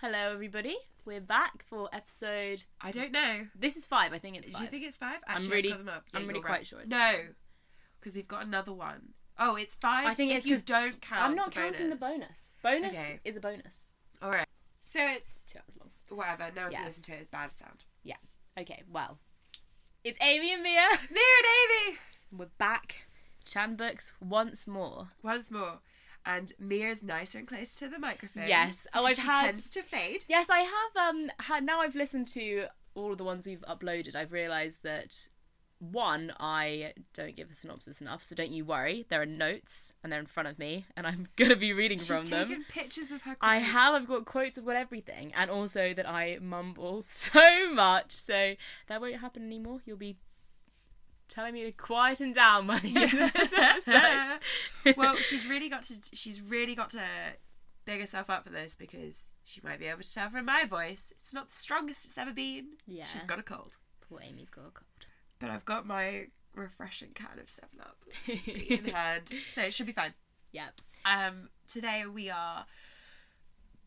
Hello, everybody. We're back for episode. I don't know. This is five. I think it's Do five. you think it's five? I'm Actually, I've really- got them up. I'm really you're quite right. sure it's No, because we've got another one. Oh, it's five. I think if it's you 'cause don't count. I'm not the counting the bonus. Bonus Okay. is a bonus. All right. So it's Two hours long. whatever. No one's Yeah. gonna listen to it. It's bad sound. Yeah. Okay, well, it's Amy and Mia. Mira and Amy We're back. Chan books once more. once more, and Mia's nicer and closer to the microphone. Yes. Oh, I've she had. tends to fade. Yes, I have. Um, had now I've listened to all of the ones we've uploaded. I've realised that one, I don't give a synopsis enough, so don't you worry. There are notes, and they're in front of me, and I'm gonna be reading She's from them. taken pictures of her. I have. I've got quotes. I've got everything, and also that I mumble so much, so that won't happen anymore. You'll be telling me to quieten down by the end of this episode. well, she's really got to. She's really got to big herself up for this because she might be able to tell from my voice it's not the strongest it's ever been. yeah, She's got a cold, poor Amy's got a cold. but I've got my refreshing can of Seven Up in hand, so it should be fine. Yep. Um, today we are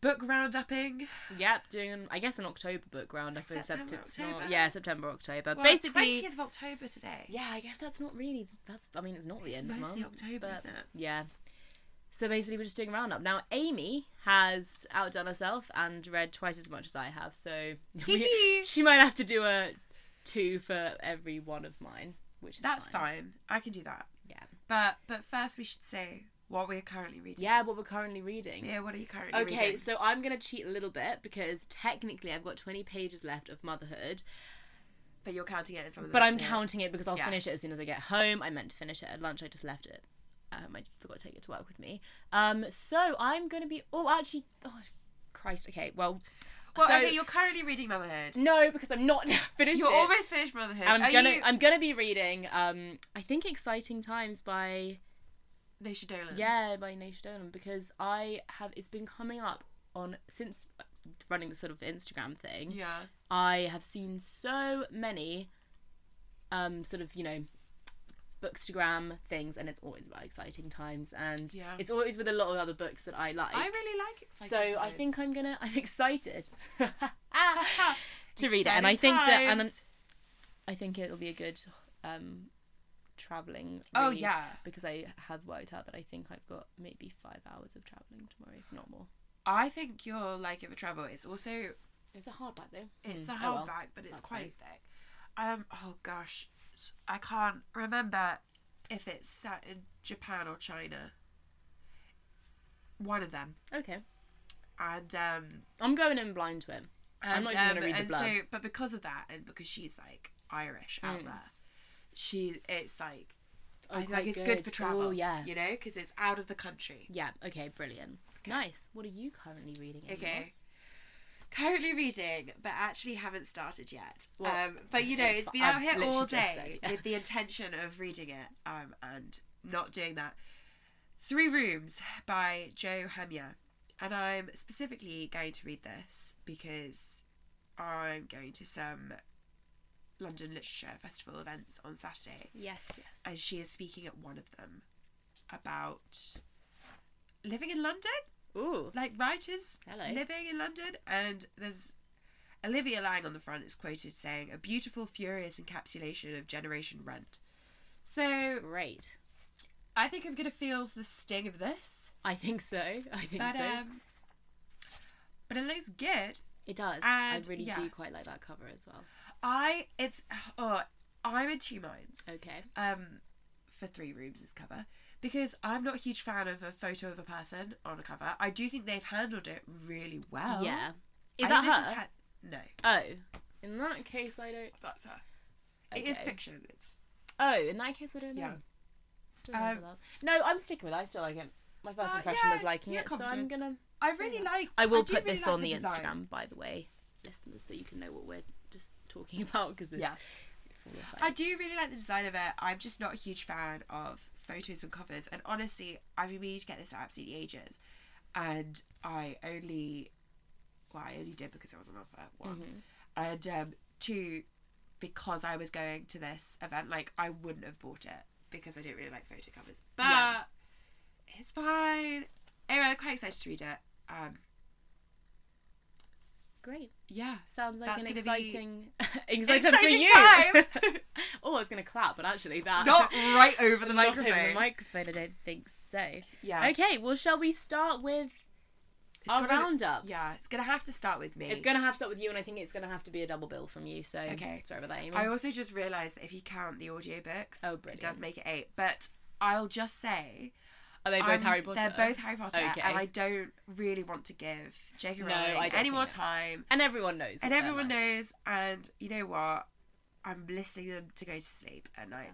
book roundupping. Yep, doing I guess an October book roundup in September, September. not- October? yeah, September, October. Well, Basically, twentieth of October today. yeah, I guess that's not really. That's I mean, it's not the It's end of month, October, isn't it? yeah. So basically, we're just doing a roundup. Now, Amy has outdone herself and read twice as much as I have, so we- she might have to do a two for every one of mine, which is That's fine. fine. I can do that. Yeah. But but first we should say what we're currently reading. Yeah, what we're currently reading. Yeah, what are you currently Okay, reading? Okay, so I'm gonna cheat a little bit because technically I've got 20 pages left of Motherhood, But you're counting it as one of the but I'm counting it because I'll Yeah. finish it as soon as I get home. I meant to finish it at lunch. I just left it. Um, I forgot to take it to work with me. Um, so I'm gonna be. Oh, actually, oh Christ. Okay, well, Well, so- okay, you're currently reading Motherhood. no, because I'm not finished. You're it. almost finished Motherhood. I'm Are gonna. you... I'm gonna be reading. Um, I think "Exciting Times" by Naoise Dolan. yeah by Naoise Dolan because I have. It's been coming up on since running the sort of Instagram thing. Yeah. I have seen so many, um, sort of you know, bookstagram things, and it's always about exciting times, and Yeah. it's always with a lot of other books that I like. I really like Exciting so I think I'm gonna. I'm excited to read it, and I think that, and times. I think it'll be a good um, traveling. Oh, read, yeah. because I have worked out that I think I've got maybe five hours of traveling tomorrow, if not more. I think you'll like it a travel. It's also It's a hardback though. it's Hmm, a oh well. hardback, but it's That's quite thick. Um. Oh gosh, I can't remember if it's set in Japan or China. One of them, Okay, and um, I'm going in blind to it. and, I'm not even gonna um, read the and blurb. so, but because of that, and because she's like Irish out Mm. there, she it's like Oh, I think like it's good, for travel. Oh, yeah. you know, because it's out of the country. Yeah. Okay. Brilliant. Nice. What are you currently reading? Okay. Currently reading, but actually haven't started yet. Well, um, but you know, it's it's been out here all day said, yeah. with the intention of reading it um, and not doing that. Three Rooms by Jo Hamya. And I'm specifically going to read this because I'm going to some London Literature Festival events on Saturday Yes. Yes. and she is speaking at one of them about living in London Ooh. like writers Hello. living in London, and there's Olivia Laing on the front is quoted saying, "A beautiful, furious encapsulation of Generation Rent." So Great. I think I'm gonna feel the sting of this, I think so. I think but so. um, but it looks good. it does. I really yeah. do quite like that cover as well. I it's oh I'm in two minds. Okay. Um, for Three Rooms' is cover. Because I'm not a huge fan of a photo of a person on a cover. I do think they've handled it really well. yeah. Is I that her? this is ha- no, oh. In that case, I don't. that's her. It is Okay. fiction. It's Oh, in that case, I don't know. Yeah. Don't Um. No, I'm sticking with it. I still like it. My first Uh, impression yeah, was liking it, so I'm gonna. I really yeah. like. I will do put really this like on the, design. Instagram, by the way, listeners, so you can know what we're talking about because Yeah, I do really like the design of it. I'm just not a huge fan of photos and covers. And honestly, I've been meaning to get this for absolutely ages, and I only, well, I only did because it was on offer. One, Mhm. and um, two, because I was going to this event. Like I wouldn't have bought it because I don't really like photo covers. But Yeah. it's fine. Anyway, I'm quite excited to read it. Um, Great. Yeah. Sounds like an gonna be exciting, exciting, for you. time. oh, I was gonna clap, but actually that Not right over the Not microphone. over the microphone. I don't think so. Yeah. Okay, well, shall we start with It's our gotta- roundup? Yeah, it's gonna have to start with me. It's gonna have to start with you, and I think it's gonna have to be a double bill from you. So Okay. sorry about that, Amy. I also just realised that if you count the audiobooks, Oh, it does make it eight. But I'll just say Are they both I'm- Harry Potter? They're both Harry Potter, Okay. and I don't really want to give J.K. Rowling don't any more time. and everyone knows. And everyone like. knows. And you know what? I'm listening them to go to sleep at night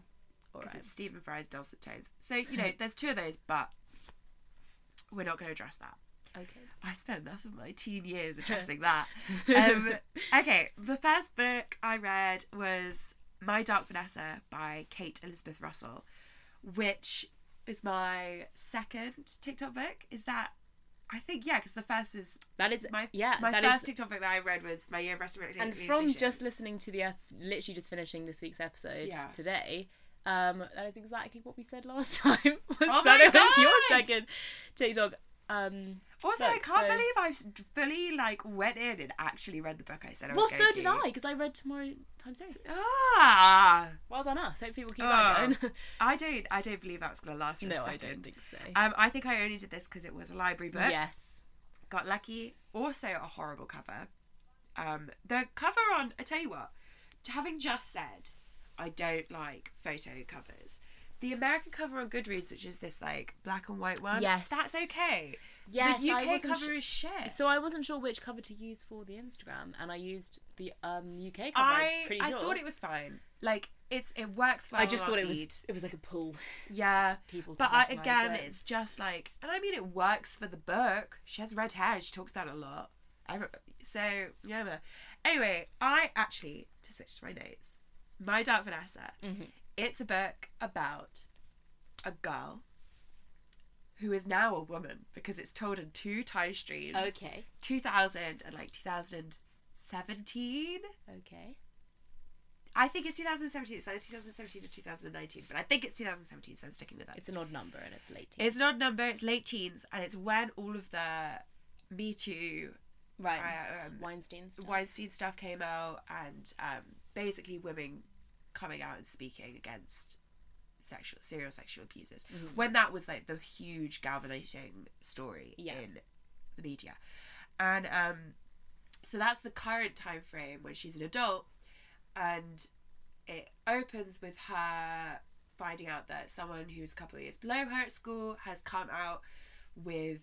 because right. it's Stephen Fry's dulcet tones. So you know, there's two of those, but we're not going to address that. Okay. I spent enough of my teen years addressing that. Um, okay, the first book I read was My Dark Vanessa by Kate Elizabeth Russell, which is my second TikTok book. Is that? I think yeah, because the first is that is my yeah. my that first is- TikTok book that I read was my year of restoration. and from just listening to the ep- literally just finishing this week's episode Yeah. today. Um, that is exactly what we said last time. was Oh that my it was your second TikTok. Um, also, I can't so- believe I fully like went in and actually read the book I said I well, was so did to. I because I read Tomorrow Time Soon. Ah, Well done us. Hopefully we'll keep Ah. that going. I don't. I don't believe that's gonna last for a no, I don't think so. Um, I think I only did this because it was a library book. yes. Got lucky. Also, a horrible cover. Um, the cover on. I tell you what. Having just said, I don't like photo covers. The American cover on Goodreads, which is this like black and white one. Yes. That's okay. Yes, the UK cover su- is shit. So I wasn't sure which cover to use for the Instagram, and I used the um UK cover. I I'm pretty I thought it was fine. Like it's it works well. I just thought it was it was like a pull Yeah. people. But I, again, it. it's just like, and I mean, it works for the book. She has red hair. She talks about it a lot. So yeah. Anyway, I actually to switch to my notes. My Dark Vanessa. Mhm. It's a book about a girl who is now a woman because it's told in two time streams. okay. 2000 and like 2017. Okay. I think it's 2017. It's either 2017 or 2019, but I think it's 2017, so I'm sticking with that. It's an odd number and it's late. It's an odd number. It's late teens, and it's when all of the Me Too, right. um, Weinstein. Stuff. Weinstein stuff came out, and um, basically women coming out and speaking against sexual serial sexual abusers. Mhm. When that was like the huge galvanizing story Yeah. in the media, and um, so that's the current time frame when she's an adult, and it opens with her finding out that someone who's a couple of years below her at school has come out with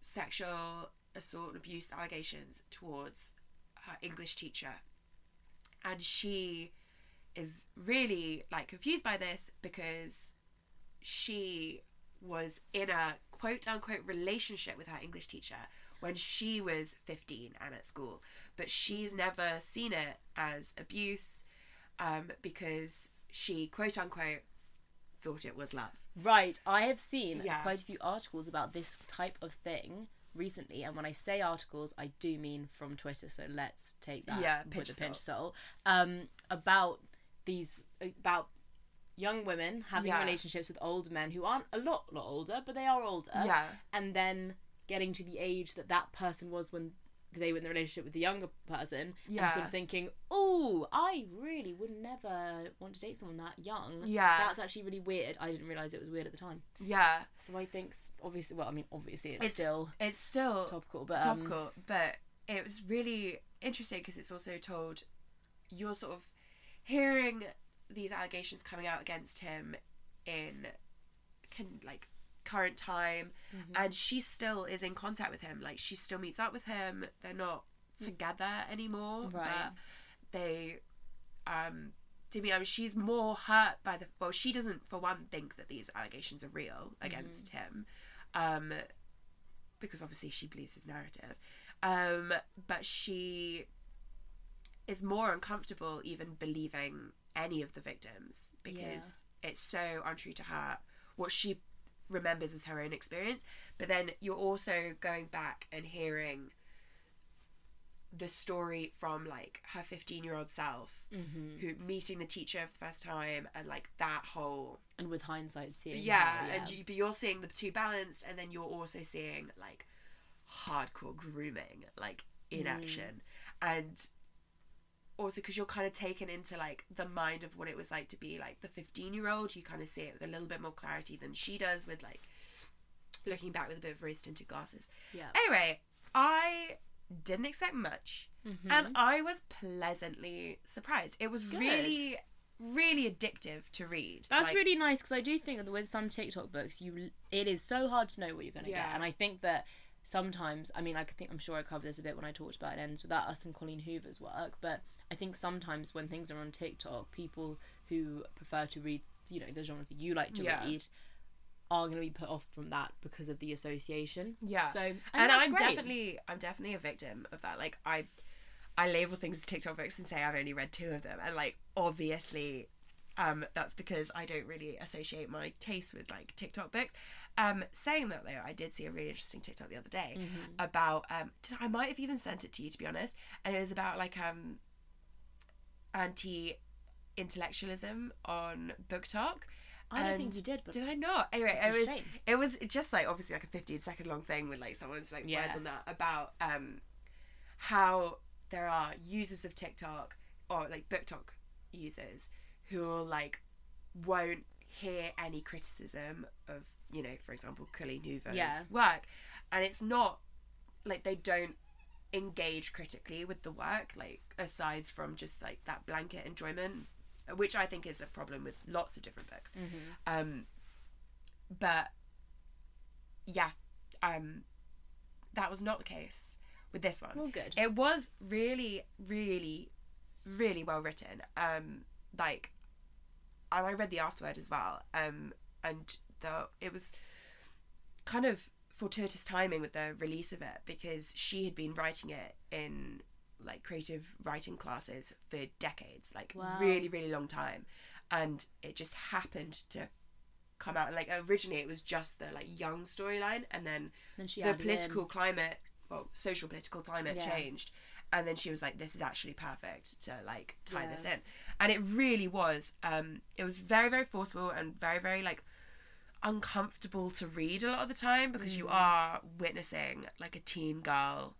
sexual assault and abuse allegations towards her English teacher. And she is really like confused by this because she was in a quote unquote relationship with her English teacher when she was 15 and at school, but she's never seen it as abuse um, because she quote unquote thought it was love. Right. I have seen Yeah. quite a few articles about this type of thing recently, and when I say articles, I do mean from Twitter. So let's take that Yeah, with a pinch of salt. Um, about these about young women having Yeah. relationships with older men who aren't a lot lot older, but they are older. yeah. and then getting to the age that that person was when they were in the relationship with the younger person Yeah. and sort of thinking oh i really would never want to date someone that young Yeah. that's actually really weird i didn't realize it was weird at the time Yeah. so i think obviously well i mean obviously it's, It's still It's still topical but um, topical, but it was really interesting because it's also told you're sort of hearing these allegations coming out against him in can like current time mhm. and she still is in contact with him. Like she still meets up with him. They're not together anymore Right. but they um to me I mean, she's more hurt by the well she doesn't for one think that these allegations are real against him um because obviously she believes his narrative. Um but she is more uncomfortable even believing any of the victims because it's so untrue to her what she remembers as her own experience but then you're also going back and hearing the story from like her 15 year old self Mhm. who meeting the teacher for the first time and like that whole and with hindsight seeing yeah, how, and you, but you're seeing the two balanced and then you're also seeing like hardcore grooming like in Mm. action and also because you're kind of taken into like the mind of what it was like to be like the 15 year old you kind of see it with a little bit more clarity than she does with like looking back with a bit of rose tinted glasses Yeah. anyway i didn't expect much Mhm. and i was pleasantly surprised it was Good. really really addictive to read That's Like, really nice because I do think that with some TikTok books, you it is so hard to know what you're going to Yeah. get, and I think that sometimes, I mean, I think I'm sure I covered this a bit when I talked about it ends without us and Colleen Hoover's work, but I think sometimes when things are on TikTok, people who prefer to read, you know, the genres that you like to Yeah. read, are going to be put off from that because of the association. yeah So and, and I'm great. definitely I'm definitely a victim of that. Like I I label things as TikTok books and say I've only read two of them and like obviously um that's because I don't really associate my taste with like TikTok books. Um saying that though, I did see a really interesting TikTok the other day Mhm. about um did, I might have even sent it to you to be honest and it was about like um anti intellectualism on BookTok I don't think you did, but did I not? Anyway, it was shame. it was just like obviously like a 15 second long thing with like someone's like Yeah. words on that about um how there are users of TikTok or like BookTok users who like won't hear any criticism of you know for example Colleen Hoover's Yeah. work and it's not like they don't engage critically with the work like aside from just like that blanket enjoyment which I think is a problem with lots of different books Mhm. um, but yeah, um, that was not the case with this one. well, good. It was really, really, really well written. Um, like, and I read the afterword as well. Um, and the it was kind of fortuitous timing with the release of it because she had been writing it in like creative writing classes for decades, like Wow. really, really long time, and it just happened to come out. Like originally, it was just the like young storyline, and then then the political climate, well, social political climate Yeah. changed, and then she was like, "This is actually perfect to like tie Yeah. this in," and it really was. Um, it was very, very forceful and very, very like uncomfortable to read a lot of the time because you Mm. are witnessing like a teen girl.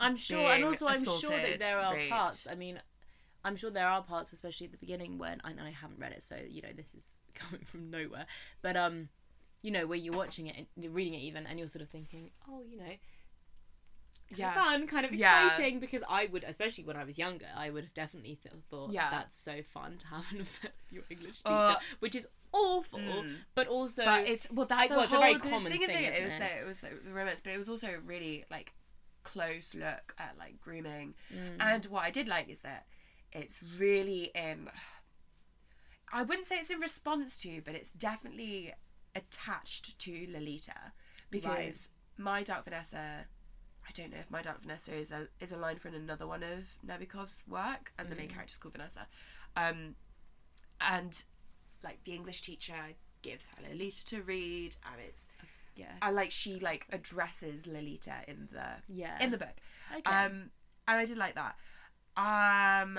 I'm sure, and also I'm sure that there are raped. parts. I mean, I'm sure there are parts, especially at the beginning, when and I haven't read it, so you know this is coming from nowhere. But um, you know, where you're watching it and you're reading it even, and you're sort of thinking, oh, you know, Yeah. fun, kind of Yeah. exciting, because I would, especially when I was younger, I would have definitely th- thought Yeah. that's so fun to have an affair with your English teacher, Uh, which is awful, Mm. but also but it's well, that's I- a well, it's a very common thing. thing, it isn't was it? like, it was the romance, but it was also a really like close look at like grooming. Mm. And what I did like is that it's really in. I wouldn't say it's in response to, but it's definitely attached to Lolita because my Dark Vanessa. I don't know if my Dark Vanessa is a is a line from another one of Nabokov's work, and the main character is called Vanessa. Um, and like the English teacher gives her Lolita to read, and it's yeah, and like she like addresses Lolita in the yeah, in the book. okay. Um, and I did like that. Um,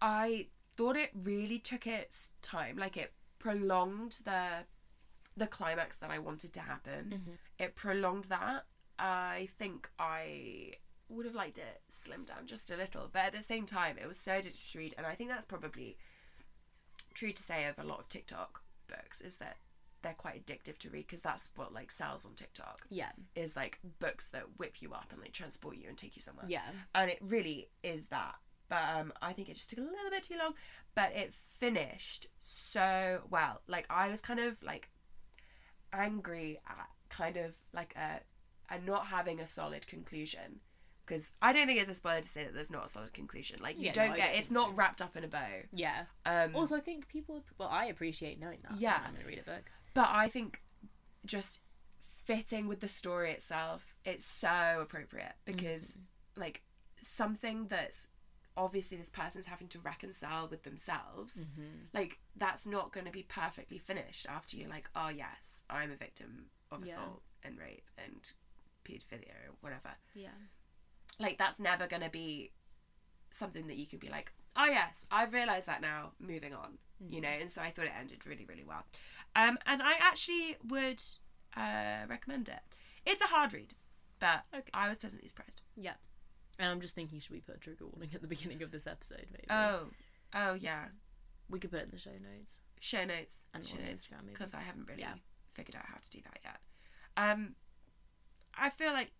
I thought it really took its time. Like it prolonged the the climax that I wanted to happen. Mhm. It prolonged that. I think I would have liked it slimmed down just a little, but at the same time, it was so addictive to read, and I think that's probably true to say of a lot of TikTok books is that they're quite addictive to read because that's what like sells on TikTok yeah, is like books that whip you up and like transport you and take you somewhere. yeah. And it really is that. But um, I think it just took a little bit too long. But it finished so well. Like I was kind of like angry at kind of like a, a not having a solid conclusion. Because I don't think it's a spoiler to say that there's not a solid conclusion. Like you Yeah, don't I get don't it's not so. wrapped up in a bow. Yeah. Um, Also, I think people. Well, I appreciate knowing that. Yeah. I'm gonna read a book. But I think just fitting with the story itself, it's so appropriate because like something that's obviously this person's having to reconcile with themselves, Mm-hmm. like that's not going to be perfectly finished after you're like, oh yes, I'm a victim of Yeah. assault and rape and paedophilia or whatever. Yeah. Like that's never going to be something that you can be like, oh yes, I've realised that now. Moving on, you know. And so I thought it ended really, really well. Um, and I actually would uh, recommend it. It's a hard read, but Okay. I was pleasantly surprised. Yeah. And I'm just thinking, should we put a trigger warning at the beginning of this episode? Maybe. Oh, oh yeah. we could put it in the show notes. Show notes And show notes because I haven't really Yeah. figured out how to do that yet. Um, I feel like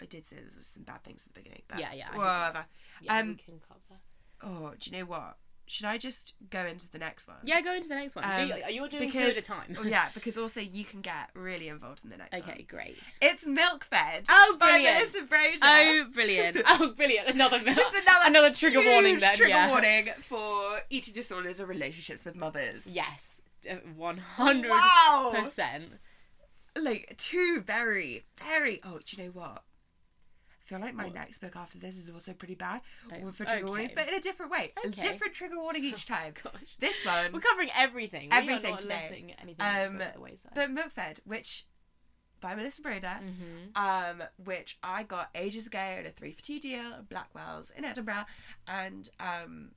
I did say there was some bad things at the beginning, but Yeah, yeah, I whatever. Yeah, Um, we can cover. Oh, do you know what? Should I just go into the next one? Yeah, go into the next one. Um, Do you, are you doing because- two at a time? Oh, yeah, because also you can get really involved in the next one. okay, great. It's Milkfed Oh, by brilliant. Melissa Broder. Oh, brilliant. Oh, brilliant. Another milk. Just another, another trigger warning then. trigger yeah. warning for eating disorders or relationships with mothers. Yes, one hundred percent. Like two very, very. Oh, do you know what? I feel like my What? next book after this is also pretty bad Oh, for trigger warnings, but in a different way. Okay. A different trigger warning each time. Gosh, This one, we're covering everything. Everything today. anything Um, the but Milkfed, which by Melissa Broder, Mhm. um, which I got ages ago at a three for two deal at Blackwell's in Edinburgh, and um,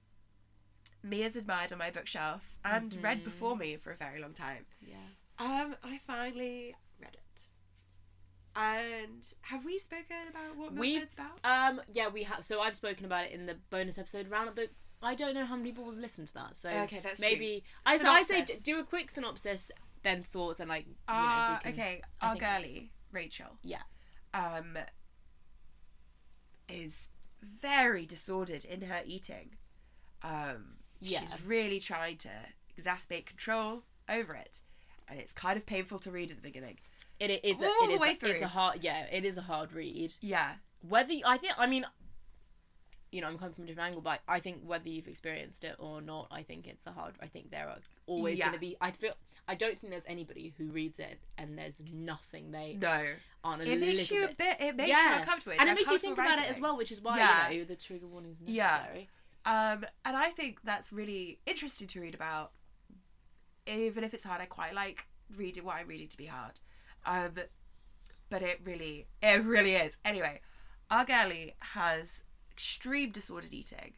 Mia's admired on my bookshelf and read Mhm. before me for a very long time. yeah. Um, I finally read. And have we spoken about what We've- Milkfed's about? Um. Yeah, we have. So I've spoken about it in the bonus episode roundup, but I don't know how many people have listened to that. So Okay, that's maybe I I'd say d- do a quick synopsis, then thoughts, and like you Uh, we can, okay, our girlie, Rachel. Yeah. Um, is very disordered in her eating. Um, Yeah. she's really trying to exacerbate control over it, and it's kind of painful to read at the beginning. It, it is. A, All it the is way a, It's a hard. Yeah, it is a hard read. Yeah, Whether I think, I mean, you know, I'm coming from a different angle, but I think whether you've experienced it or not, I think it's a hard. I think there are always Yeah. going to be. I feel. I don't think there's anybody who reads it and there's nothing they no, aren't it makes you a bit. It makes Yeah. you uncomfortable. It's and it makes you think about it as well, which is why Yeah. you know the trigger warning is Yeah. Um, and I think that's really interesting to read about. Even if it's hard, I quite like reading what I'm reading to be hard. Um, but it really, it really is. Anyway, our girlie has extreme disordered eating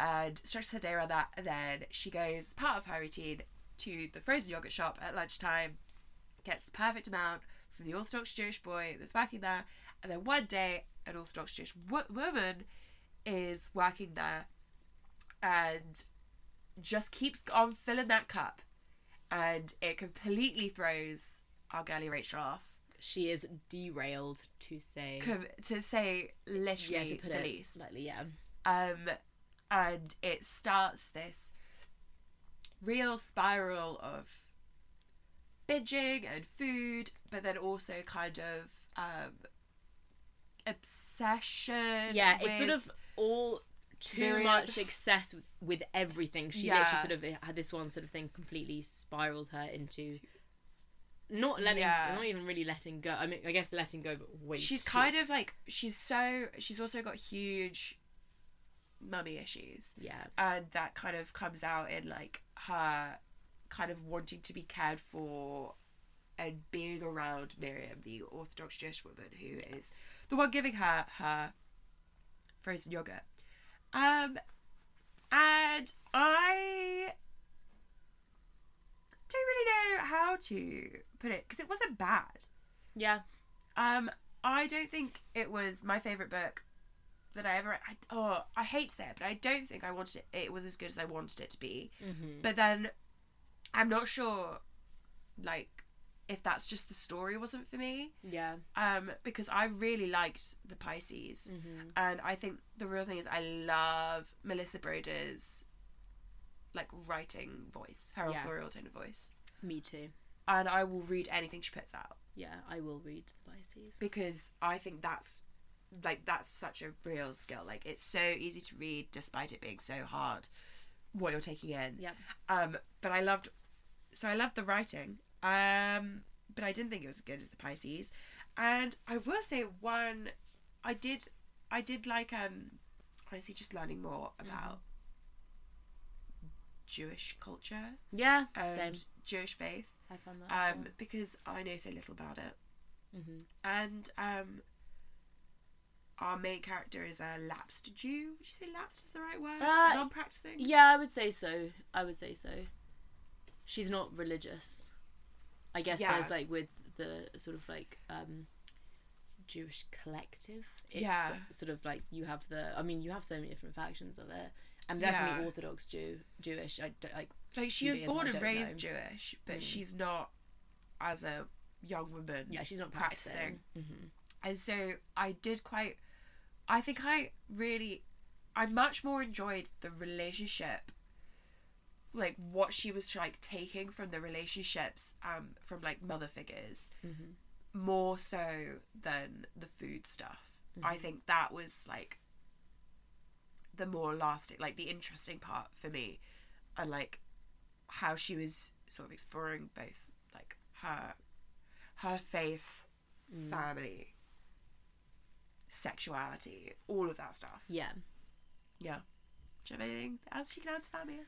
and structures her day around that. And then she goes, part of her routine, to the frozen yogurt shop at lunchtime, gets the perfect amount from the Orthodox Jewish boy that's working there. And then one day, an Orthodox Jewish wo- woman is working there and just keeps on filling that cup. And it completely throws our girlie Rachel off. She is derailed to say. To say literally yeah, to put the it least. lightly. Yeah. Um, and it starts this real spiral of binging and food, but then also kind of um, obsession. Yeah, it's sort of all too Miriam. much excess with, with everything. She Yeah. literally sort of had this one sort of thing completely spiraled her into not letting, Yeah. not even really letting go. I mean, I guess letting go, but wait. she's kind of like she's so she's also got huge mummy issues yeah, and that kind of comes out in like her kind of wanting to be cared for and being around Miriam, the Orthodox Jewish woman who is the one giving her her frozen yogurt. Um, and I don't really know how to put it because it wasn't bad. yeah. Um, I don't think it was my favorite book that I ever. I, oh, I hate to say it, but I don't think I wanted it. It was as good as I wanted it to be. Mm-hmm. But then, I'm not sure, like, if that's just the story wasn't for me. Yeah. Um, because I really liked the Pisces, Mm-hmm. and I think the real thing is I love Melissa Broder's, like, writing voice, her Yeah. authorial tone of voice, Me too. And I will read anything she puts out. Yeah, I will read the Pisces. because I think that's like that's such a real skill. Like it's so easy to read despite it being so hard what you're taking in. Yeah. Um but I loved so I loved the writing. Um but I didn't think it was as good as the Pisces. And I will say one I did I did like um honestly just learning more about Jewish culture Yeah. and Same. Jewish faith. I found that. Um well. because I know so little about it. Mhm. and um our main character is a lapsed Jew. Would you say lapsed is the right word? Uh, Non-practicing. Yeah, I would say so. I would say so. She's not religious. I guess Yeah. there's like with the sort of like um Jewish collective. It's Yeah. Sort of like you have the. I mean, you have so many different factions of it. I'm definitely Yeah. Orthodox Jew, Jewish. I like. Like she was born and raised know. Jewish, but Mm. she's not as a young woman. Yeah, she's not Practicing. practicing. hmm And so I did quite I think I really I much more enjoyed the relationship like what she was like taking from the relationships um from like mother figures hmm more so than the food stuff. I Mhm. think that was like the more lasting like the interesting part for me and like how she was sort of exploring both like her her faith Mm. family, sexuality, all of that stuff. Yeah. Yeah. Do you have anything else you can add to that, Mia?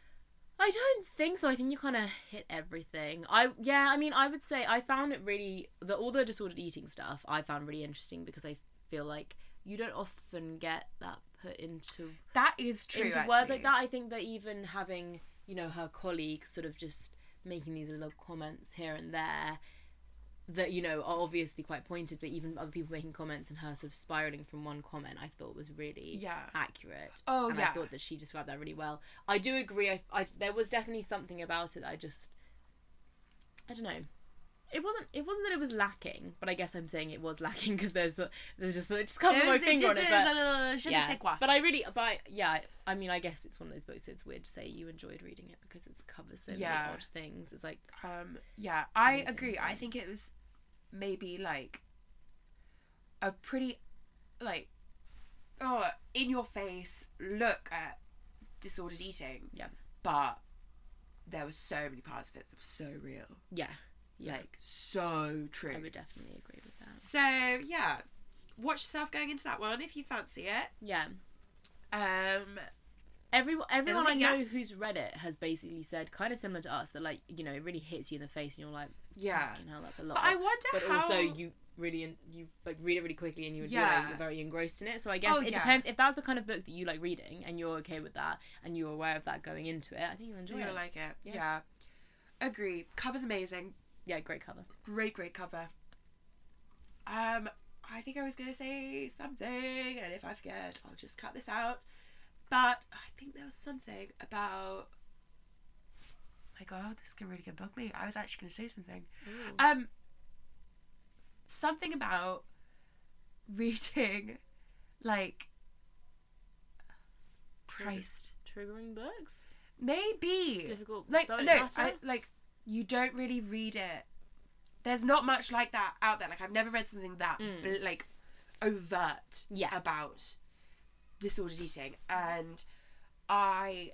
I don't think so. I think you kind of hit everything. I yeah. I mean, I would say I found it really the all the disordered eating stuff. I found really interesting because I feel like you don't often get that put into That is true. into actually. words like that. I think that even having you know her colleagues sort of just making these little comments here and there that you know are obviously quite pointed, but even other people making comments and her sort of spiraling from one comment, I thought was really Yeah. accurate. Oh and yeah. I thought that she described that really well. I do agree. I, I there was definitely something about it that I just I don't know. It wasn't. It wasn't that it was lacking, but I guess I'm saying it was lacking because there's a, there's just I just can't put my finger on it. But, a little je yeah. but I really, but yeah, I mean, I guess it's one of those books. It's weird to say you enjoyed reading it because it's covers so Yeah. many odd things. It's like Um, yeah, I Amazing. agree. I think it was maybe like a pretty, like, oh, in your face look at disordered eating. Yeah. But there were so many parts of it that were so real. yeah, yeah. Like, so true. I would definitely agree with that. So, yeah. Watch yourself going into that one if you fancy it. Yeah, Um, everyone, everyone I Anything, yeah? know who's read it has basically said kind of similar to us that like you know it really hits you in the face and you're like, yeah. fucking hell, that's a lot. But I wonder but how. also you really you like read it really quickly and you enjoy Yeah. it. You're very engrossed in it. So I guess Oh, it yeah. depends if that's the kind of book that you like reading and you're okay with that and you're aware of that going into it. I think you'll enjoy You're it. gonna like it. Yeah. Yeah. Agree. Cover's amazing. Yeah, great cover. Great, great cover. Um, I think I was gonna say something, and if I forget, I'll just cut this out. But I think there was something about. My God, this can really good bug me. I was actually gonna say something. Um, something about reading, like. Christ, Triggering books. maybe Difficult. like no, matter? I, like you don't really read it. There's not much like that out there. Like I've never read something that Mm. bl- like overt Yeah. about disordered eating, and I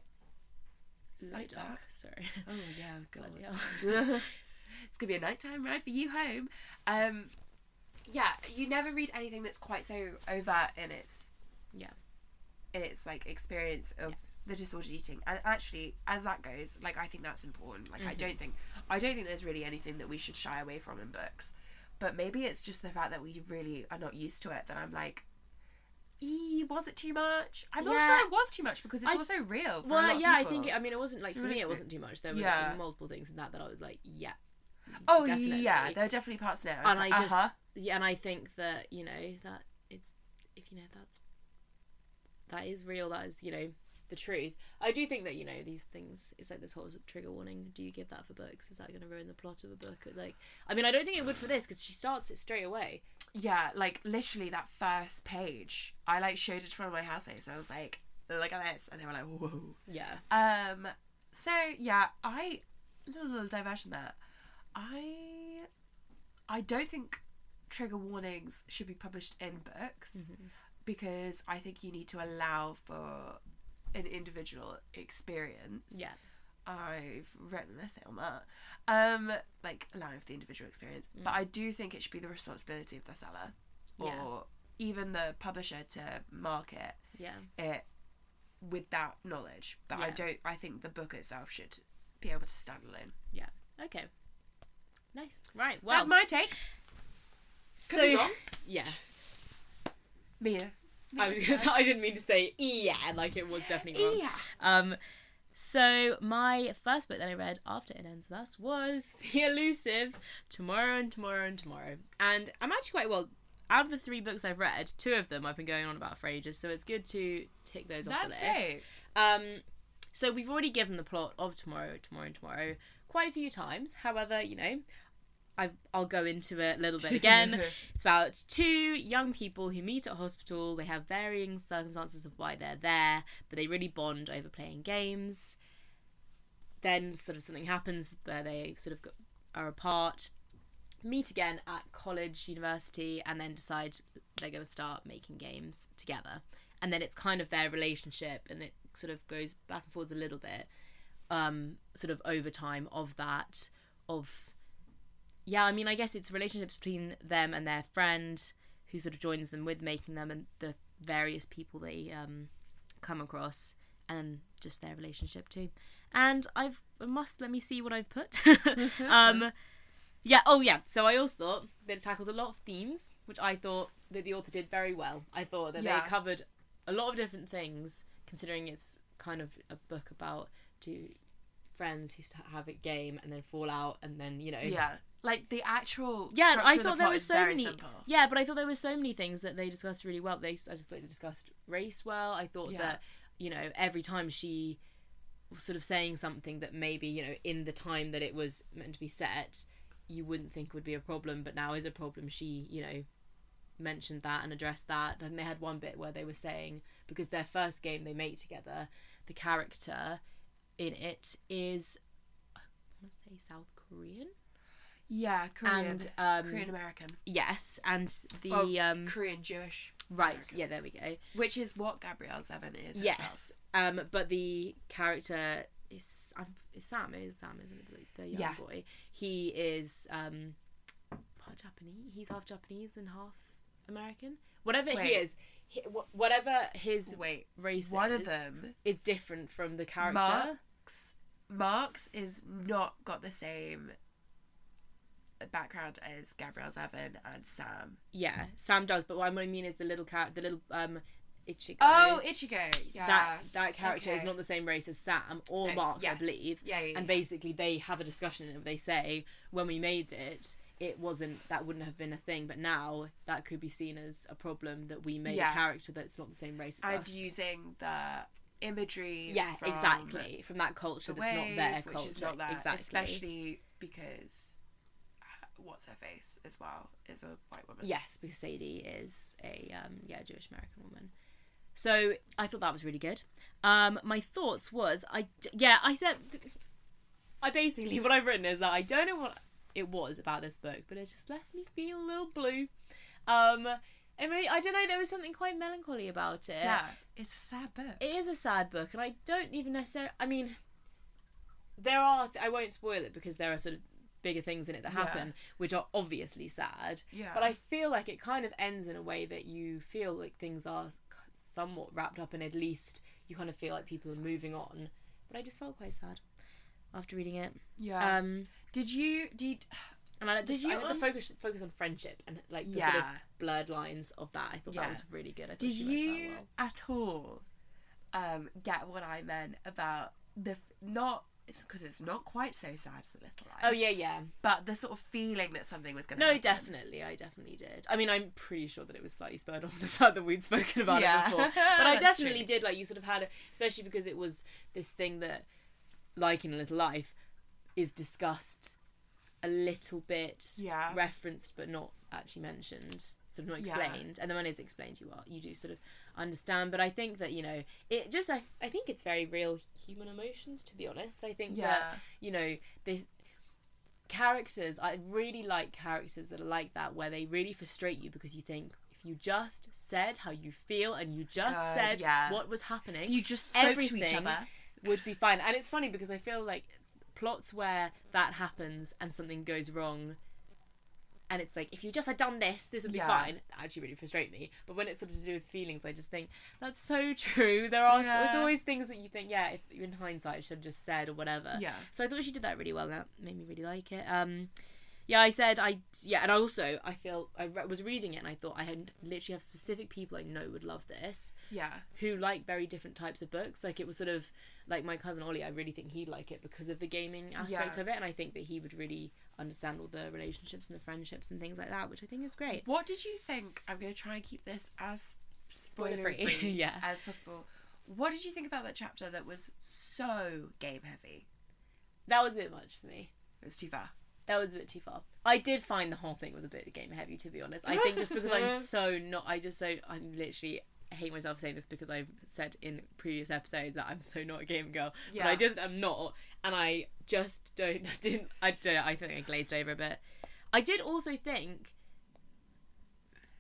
So like dark. that. Sorry. Oh yeah, God. it's gonna be a nighttime ride for you home. Um, yeah, you never read anything that's quite so overt in its Yeah. in its like experience of the disordered eating. And actually, as that goes, like I think that's important. Like I Mhm. don't think I don't think there's really anything that we should shy away from in books. But maybe it's just the fact that we really are not used to it. That I'm like. "Ee, Was it too much? I'm not sure it was too much because it's I- also real. Well, yeah, I think it, I mean it wasn't like It's for me it wasn't too much. There were Yeah. multiple things in that that I was like, yeah. Oh definitely. yeah, there are definitely parts. I was and like, I just uh-huh. yeah, and I think that you know that it's if you know that's that is real. That is you know the truth. I do think that you know these things. It's like this whole trigger warning. Do you give that for books? Is that going to ruin the plot of a book? Like, I mean, I don't think it would for this because she starts it straight away. Yeah, like literally that first page, I like showed it to one of my housemates. And I was like, "Look at this," and they were like, "Whoa." Yeah. Um. So yeah, I little, little diversion there. I I don't think trigger warnings should be published in books Mhm. because I think you need to allow for an individual experience. Yeah. I've written an essay on that. Um, like allowing for the individual experience. But Mm. I do think it should be the responsibility of the seller or Yeah. even the publisher to market Yeah. it with that knowledge. But I don't I think the book itself should be able to stand alone. Yeah. Okay. Nice. Right. Well, That's my take. Could so yeah. Mia. I was Mia's I didn't mean to say yeah, like it was definitely wrong. Yeah. Um, so my first book that I read after It Ends Thus was The Elusive Tomorrow and Tomorrow and Tomorrow, and I'm actually quite well. out of the three books I've read, two of them I've been going on about for ages, so it's good to tick those off the list. great. Um, so we've already given the plot of tomorrow, tomorrow, and tomorrow quite a few times. However, you know, I've, I'll go into it a little bit again. it's about two young people who meet at a hospital. They have varying circumstances of why they're there, but they really bond over playing games. Then sort of something happens where they sort of go, are apart, meet again at college, university, and then decide they're going to start making games together. And then it's kind of their relationship, and it sort of goes back and forwards a little bit, um, sort of over time of that, of yeah, I mean, I guess it's relationships between them and their friend who sort of joins them with making them and the various people they um, come across and just their relationship too. And I've I must let me see what I've put. um, yeah. Oh yeah. So I also thought that it tackles a lot of themes, which I thought that the author did very well. I thought that Yeah. they covered a lot of different things, considering it's kind of a book about two friends who have a game and then fall out and then you know Yeah, like the actual yeah, I of the thought there was so many. simple. Yeah, but I thought there were so many things that they discussed really well. They, I just thought they discussed race well. I thought Yeah. that you know every time she was sort of saying something that maybe you know in the time that it was meant to be set, you wouldn't think would be a problem, but now is a problem. She you know mentioned that and addressed that. And they had one bit where they were saying because their first game they make together, the character in it is I want to say South Korean Yeah, Korean, and um Korean American, Yes, and the Oh, um Korean Jewish, right, American. yeah, there we go. which is what Gabrielle Zevin is. Yes, herself. um, but the character is um, is Sam. Is Sam, isn't it? The young Yeah. boy. He is um part Japanese. He's half Japanese and half American. Whatever he is, he, wh- whatever his Wait, race one is, of them, is different from the character. Marx, Marx is not got the same background as Gabrielle Zevin and Sam. Yeah, Sam does. But what I mean is the little cat, the little um Ichigo. Oh, Ichigo. Yeah. that that character is not the same race as Sam or No, Mark, I believe. Yeah, yeah, And basically, they have a discussion and they say when we made it, it wasn't that wouldn't have been a thing, but now that could be seen as a problem that we made Yeah. a character that's not the same race as and us. using the imagery. yeah, from exactly from that culture The that's not wave, their culture. is not that, exactly. especially because what's her face as well is a white woman. Yes, because Sadie is a um, yeah Jewish American woman. So I thought that was really good. Um, my thoughts was I yeah I said I basically what I've written is that I don't know what it was about this book, but it just left me feel a little blue. Um, I mean I don't know there was something quite melancholy about it. Yeah, it's a sad book. It is a sad book, and I don't even necessarily. I mean, there are. I won't spoil it because there are sort of bigger things in it that Yeah. happen, which are obviously sad. Yeah. But I feel like it kind of ends in a way that you feel like things are somewhat wrapped up, and at least you kind of feel like people are moving on. But I just felt quite sad after reading it. yeah. Um, did you did and I like Did the, you I like the focus focus on friendship and like the sort of blurred lines of that. I thought Yeah. that was really good. I did she wrote that you well. at all um get what I meant about the f- not it's because it's not quite so sad as a little life. Oh yeah, yeah. but the sort of feeling that something was going to No, happen. definitely, I definitely did. I mean, I'm pretty sure that it was slightly spurred on the fact that we'd spoken about Yeah. it before, but I definitely true. did. Like you sort of had, a, especially because it was this thing that, like in a little life, is discussed a little bit, Yeah. referenced but not actually mentioned, sort of not Yeah. explained. And then when it's explained, you are you do sort of understand. But I think that you know, it just I I think it's very real human emotions. To be honest, I think that you know the characters i really like characters that are like that where they really frustrate you because you think if you just said how you feel and you just Good, said yeah. what was happening You just spoke to everything each other. would be fine and it's funny because i feel like plots where that happens and something goes wrong and it's like if you just had done this this would be Yeah. fine actually really frustrate me but when it's sort of to do with feelings i just think that's so true there are so, it's always things that you think yeah if in hindsight I should have just said or whatever Yeah. so I thought she did that really well. and That made me really like it. Um, Yeah, I said I yeah, and I also I feel I re- was reading it and I thought I had literally have specific people I know would love this Yeah. who like very different types of books. Like it was sort of like my cousin Ollie. I really think he'd like it because of the gaming aspect Yeah. of it, and I think that he would really understand all the relationships and the friendships and things like that, which I think is great. What did you think? I'm going to try and keep this as spoiler free yeah. as possible. What did you think about that chapter that was so game heavy? That was a bit much for me. It was too far. That was a bit too far. I did find the whole thing was a bit game heavy, to be honest. I think just because I'm so not, I just so I'm literally I hate myself saying this because I've said in previous episodes that I'm so not a game girl, but Yeah. I just am not, and I just don't I didn't I don't I think I glazed over a bit. I did also think,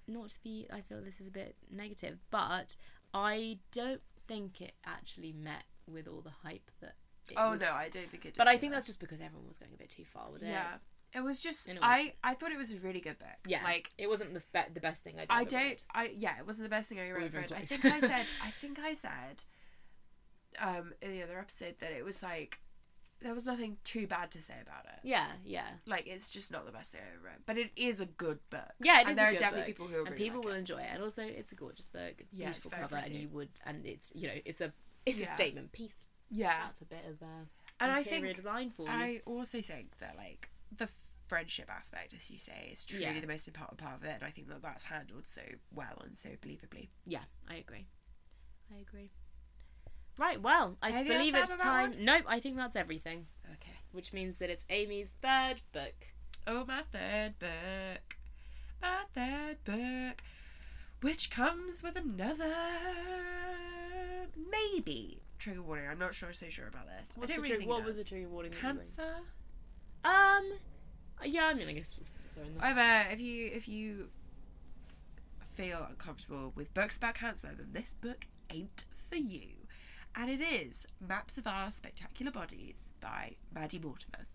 not to be, I feel this is a bit negative, but I don't think it actually met with all the hype that. Oh was no, I don't think it did. but I think that's just because everyone was going a bit too far with it. yeah. It was just it was- I I thought it was a really good book. Yeah, Like it wasn't the be- the best thing I'd I don't read. I yeah, it wasn't the best thing I ever read. I think I said I think I said um in the other episode that it was like there was nothing too bad to say about it. Yeah, yeah, Like it's just not the best thing I ever read. But it is a good book. yeah. It and is there are definitely book, people who will and really people like will it. enjoy it. And also, it's a gorgeous book, Yeah, it's beautiful cover, and you would, and it's you know, it's a it's Yeah. a statement piece. Yeah. That's a bit of uh, And I think design for you. I also think that like the friendship aspect, as you say, is truly Yeah. the most important part of it. And I think that that's handled so well and so believably. Yeah, I agree. I agree. Right, well, I Anything believe it's time. one? Nope, I think that's everything, Okay. which means that it's Amy's third book. Oh, my third book. My third book. Which comes with another. Maybe. Trigger warning. I'm not sure so sure about this. What's I don't really think what it was the trigger warning? Cancer? Um, yeah, I mean, I guess we'll throw in that. However, if you if you feel uncomfortable with books about cancer, then this book ain't for you. And it is Maps of Our Spectacular Bodies by Maddie Mortimer.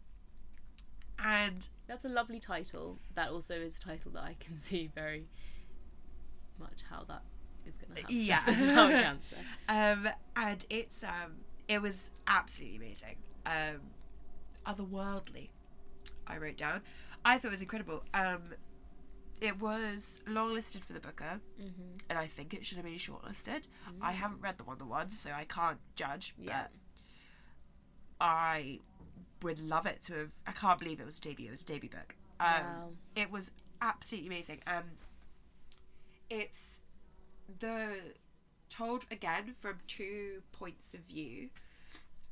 And That's a lovely title. That also is a title that I can see very much how that is going to happen. Yeah. as well, cancer. um and it's um it was absolutely amazing. Um otherworldly, I wrote down. I thought it was incredible. Um it was longlisted for the Booker, Mm-hmm. and I think it should have been shortlisted. I haven't read the one the one, so I can't judge. Yeah. But I would love it to have. I can't believe it was a debut. It was a debut book. Um, Wow. It was absolutely amazing. Um, it's the told again from two points of view.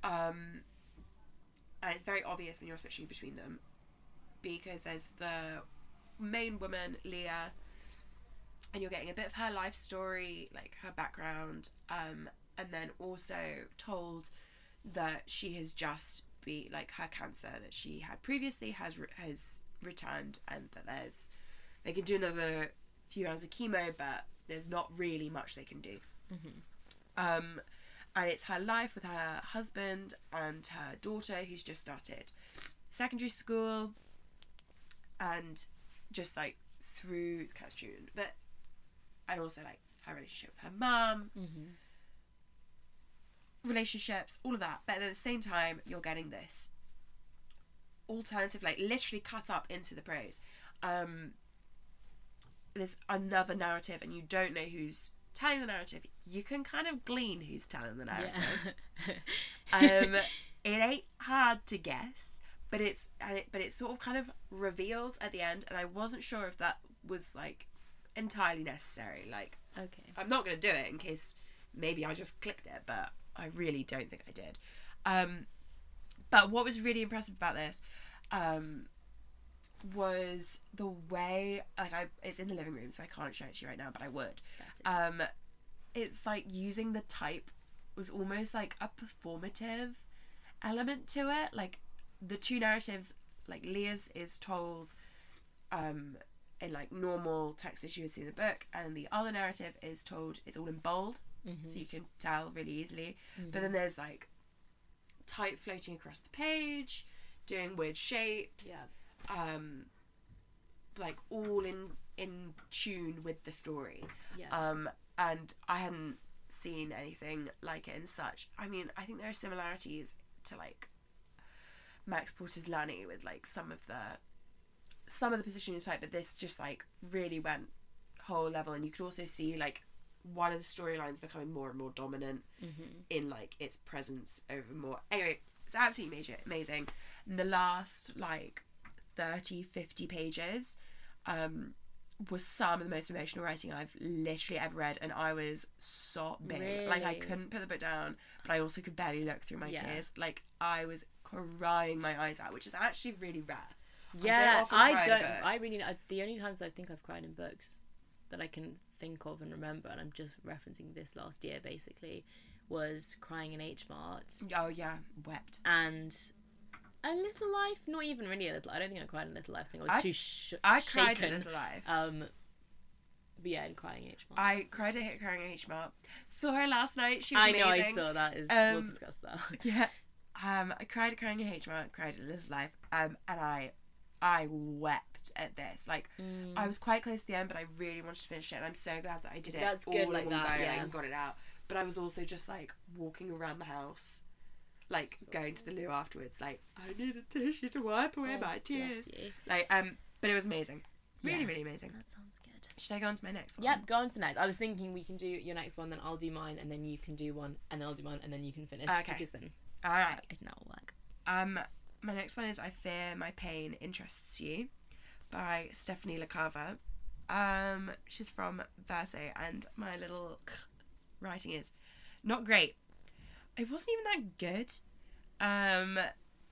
Um, and it's very obvious when you're switching between them because there's the main woman, Leah, and you're getting a bit of her life story, like her background, um, and then also told that she has just be like her cancer that she had previously has re- has returned, and that there's they can do another few rounds of chemo, but there's not really much they can do. Um, and it's her life with her husband and her daughter who's just started secondary school, and just like through the kind of student, but and also like her relationship with her mum, Mm-hmm. relationships, all of that. But at the same time, you're getting this alternative, like literally cut up into the prose. Um, there's another narrative, and you don't know who's telling the narrative. You can kind of glean who's telling the narrative. um, it ain't hard to guess, but it's it, but it's sort of kind of revealed at the end, and I wasn't sure if that was like entirely necessary. Like, okay. I'm not going to do it in case maybe I just clicked it, but I really don't think I did. Um, but what was really impressive about this um, was the way, like, I it's in the living room, so I can't show it to you right now, but I would. Um, it's like using the type was almost like a performative element to it. Like the two narratives, like Leah's is told um, in like normal text as you would see in the book, and the other narrative is told it's all in bold, Mm-hmm. so you can tell really easily. But then there's like type floating across the page, doing weird shapes. Yeah. Um, like all in in tune with the story. Yeah. Um, and I hadn't seen anything like it in such. I mean, I think there are similarities to like Max Porter's Lanny with like some of the some of the positioning type, but this just like really went whole level, and you could also see like one of the storylines becoming more and more dominant Mm-hmm. in like its presence over more. Anyway, it's absolutely major, amazing. And the last like 30, 50 pages um, was some of the most emotional writing I've literally ever read, and I was sobbing. Like I couldn't put the book down, but I also could barely look through my Yeah. tears. Like I was crying my eyes out, which is actually really rare. Yeah, I in a don't. I really. I, the only times I think I've cried in books that I can think of and remember, and I'm just referencing this last year basically, was crying in H Mart Oh yeah, wept. and a little life. Not even really a little. I don't think I cried in Little Life. I think I was I- too sh- I shaken. cried a little life. Um, but yeah, in crying H Mart. I cried at Hit Crying H Mart. Saw her last night. She was I know. I saw that. Is we'll Um, discuss that. Yeah. Um, I cried at Crying in H Mart, cried at Little Life, um, and I, I wept at this. Like, Mm. I was quite close to the end, but I really wanted to finish it, and I'm so glad that I did it. That's all good in like that, yeah. and got it out. But I was also just like walking around the house, like going to the loo afterwards. Like, I need a tissue to wipe away Oh, my tears. Like, um, but it was amazing. Really, Yeah. really amazing. That sounds good. Should I go on to my next one? Yep, go on to the next. I was thinking we can do your next one, then I'll do mine, and then you can do one, and then I'll do mine, and then you can finish. Okay. Because then All right. I think that'll work. Um, my next one is I Fear My Pain Interests You by Stephanie LaCava. Um, she's from Verso, and my little writing is not great. It wasn't even that good. Um,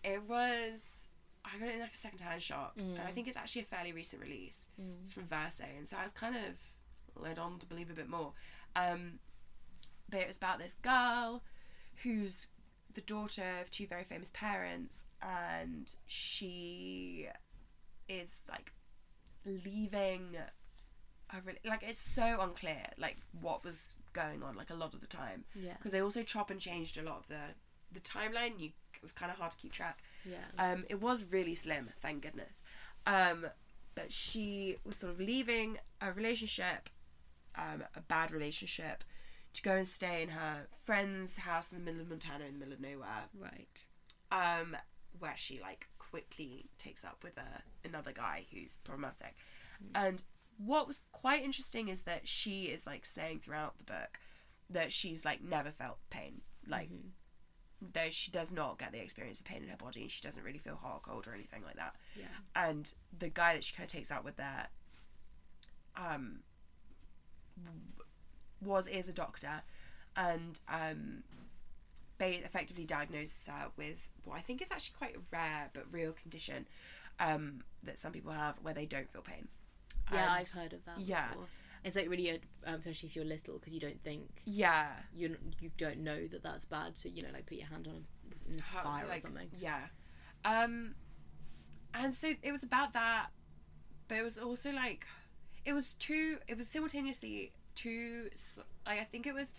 it was. I got it in like a second-hand shop, and I Mm. think it's actually a fairly recent release. Mm. It's from Verso, and so I was kind of led on to believe a bit more. Um, but it was about this girl who's the daughter of two very famous parents, and she is like leaving. A really, like it's so unclear like what was going on like a lot of the time Yeah. because they also chop and changed a lot of the the timeline you it was kind of hard to keep track Yeah. um, it was really slim, thank goodness. Um, but she was sort of leaving a relationship, um, a bad relationship, to go and stay in her friend's house in the middle of Montana, in the middle of nowhere, right. um, where she like quickly takes up with a, another guy who's problematic. And what was quite interesting is that she is like saying throughout the book that she's like never felt pain, like Mhm. though she does not get the experience of pain in her body and she doesn't really feel hot or cold or anything like that Yeah. and the guy that she kind of takes out with there um was is a doctor and um ba- effectively diagnoses her with what I think is actually quite a rare but real condition um that some people have where they don't feel pain Yeah, And- I've heard of that. yeah. Before. It's like really, um, especially if you're little, because you don't think yeah you you don't know that that's bad. So you know, like put your hand on a, How- fire like, or something. Yeah. Um, and so it was about that, but it was also like, it was too. It was simultaneously too. Like I think it was.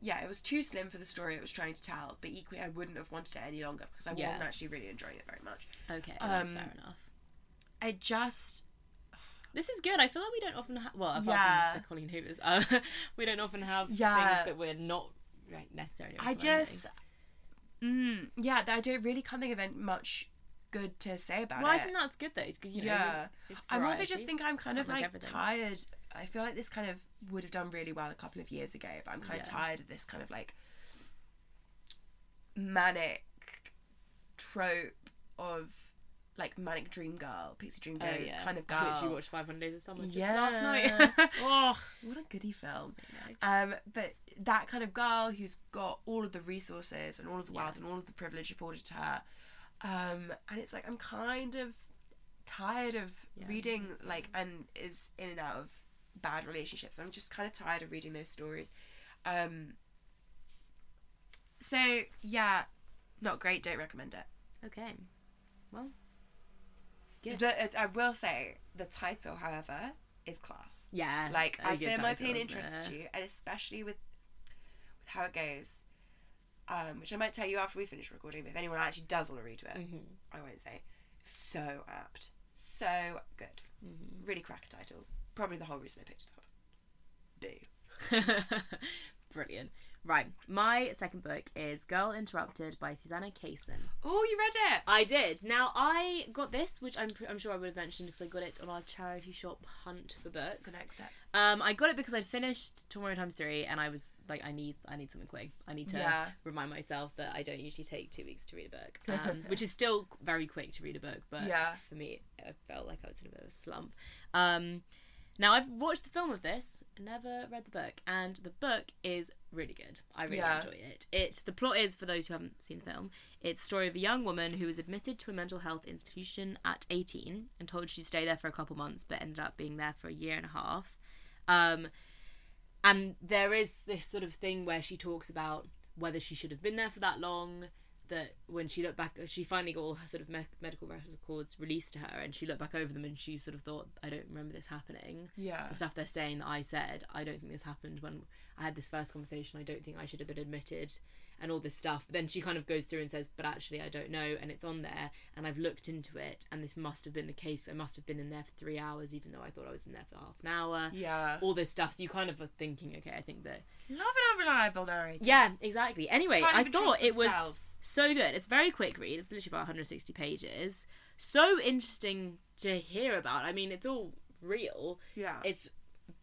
Yeah, it was too slim for the story it was trying to tell, but equally I wouldn't have wanted it any longer because I Yeah. wasn't actually really enjoying it very much. Okay, that's Um, fair enough. I just This is good. I feel like we don't often have. Well, apart Yeah. from the Colleen Hoovers, uh, we don't often have Yeah. things that we're not right, necessarily. I just, mm, yeah, I don't really can't think of any much good to say about Well, I think that's good though, because you know, yeah, I'm also just think I'm kind of like like tired. I feel like this kind of would have done really well a couple of years ago, but I'm kind of tired of this kind of like manic trope of like manic dream girl, pixie dream Oh, girl yeah. kind of I literally girl. watched 500 Days of Summer just Yeah. last night. oh, what a goody film. Um, but that kind of girl who's got all of the resources and all of the Yeah. wealth and all of the privilege afforded to her. Um, and it's like I'm kind of tired of Yeah. reading like and is in and out of bad relationships. I'm just kind of tired of reading those stories. Um, so yeah, not great. Don't recommend it. Okay. Well, The, it, I will say the title, however, is class. yeah. Like I fear my pain interests you, and especially with with how it goes, um, which I might tell you after we finish recording. But if anyone actually does want to read it, Mhm. I won't say. So apt, so good, Mhm. really cracker title. Probably the whole reason I picked it up. Do Brilliant. Right. My second book is Girl Interrupted by Susanna Kaysen. Oh, you read it? I did. Now I got this, which I'm I'm sure I would have mentioned because I got it on our charity shop hunt for books. The next step. Um, I got it because I'd finished Tomorrow Times Three, and I was like, I need I need something quick. I need to Yeah. remind myself that I don't usually take two weeks to read a book, um, which is still very quick to read a book, but Yeah. for me, I felt like I was in a bit of a slump. Um, now I've watched the film of this, never read the book, and the book is really good. I really Yeah. enjoy it. It's the plot is for those who haven't seen the film. It's the story of a young woman who was admitted to a mental health institution at 18 and told she'd stay there for a couple months, but ended up being there for a year and a half. Um, and there is this sort of thing where she talks about whether she should have been there for that long. That when she looked back, she finally got all her sort of me- medical records released to her, and she looked back over them, and she sort of thought, "I don't remember this happening." Yeah. The stuff they're saying that I said, I don't think this happened when I had this first conversation. I don't think I should have been admitted, and all this stuff. But then she kind of goes through and says, "But actually, I don't know," and it's on there, and I've looked into it, and this must have been the case. I must have been in there for three hours, even though I thought I was in there for half an hour Yeah. all this stuff. So you kind of are thinking, okay, I think that. Love an unreliable narrator. Yeah, exactly. Anyway, I thought it was so good. It's very quick read. It's literally about 160 pages. So interesting to hear about. I mean, it's all real. Yeah. It's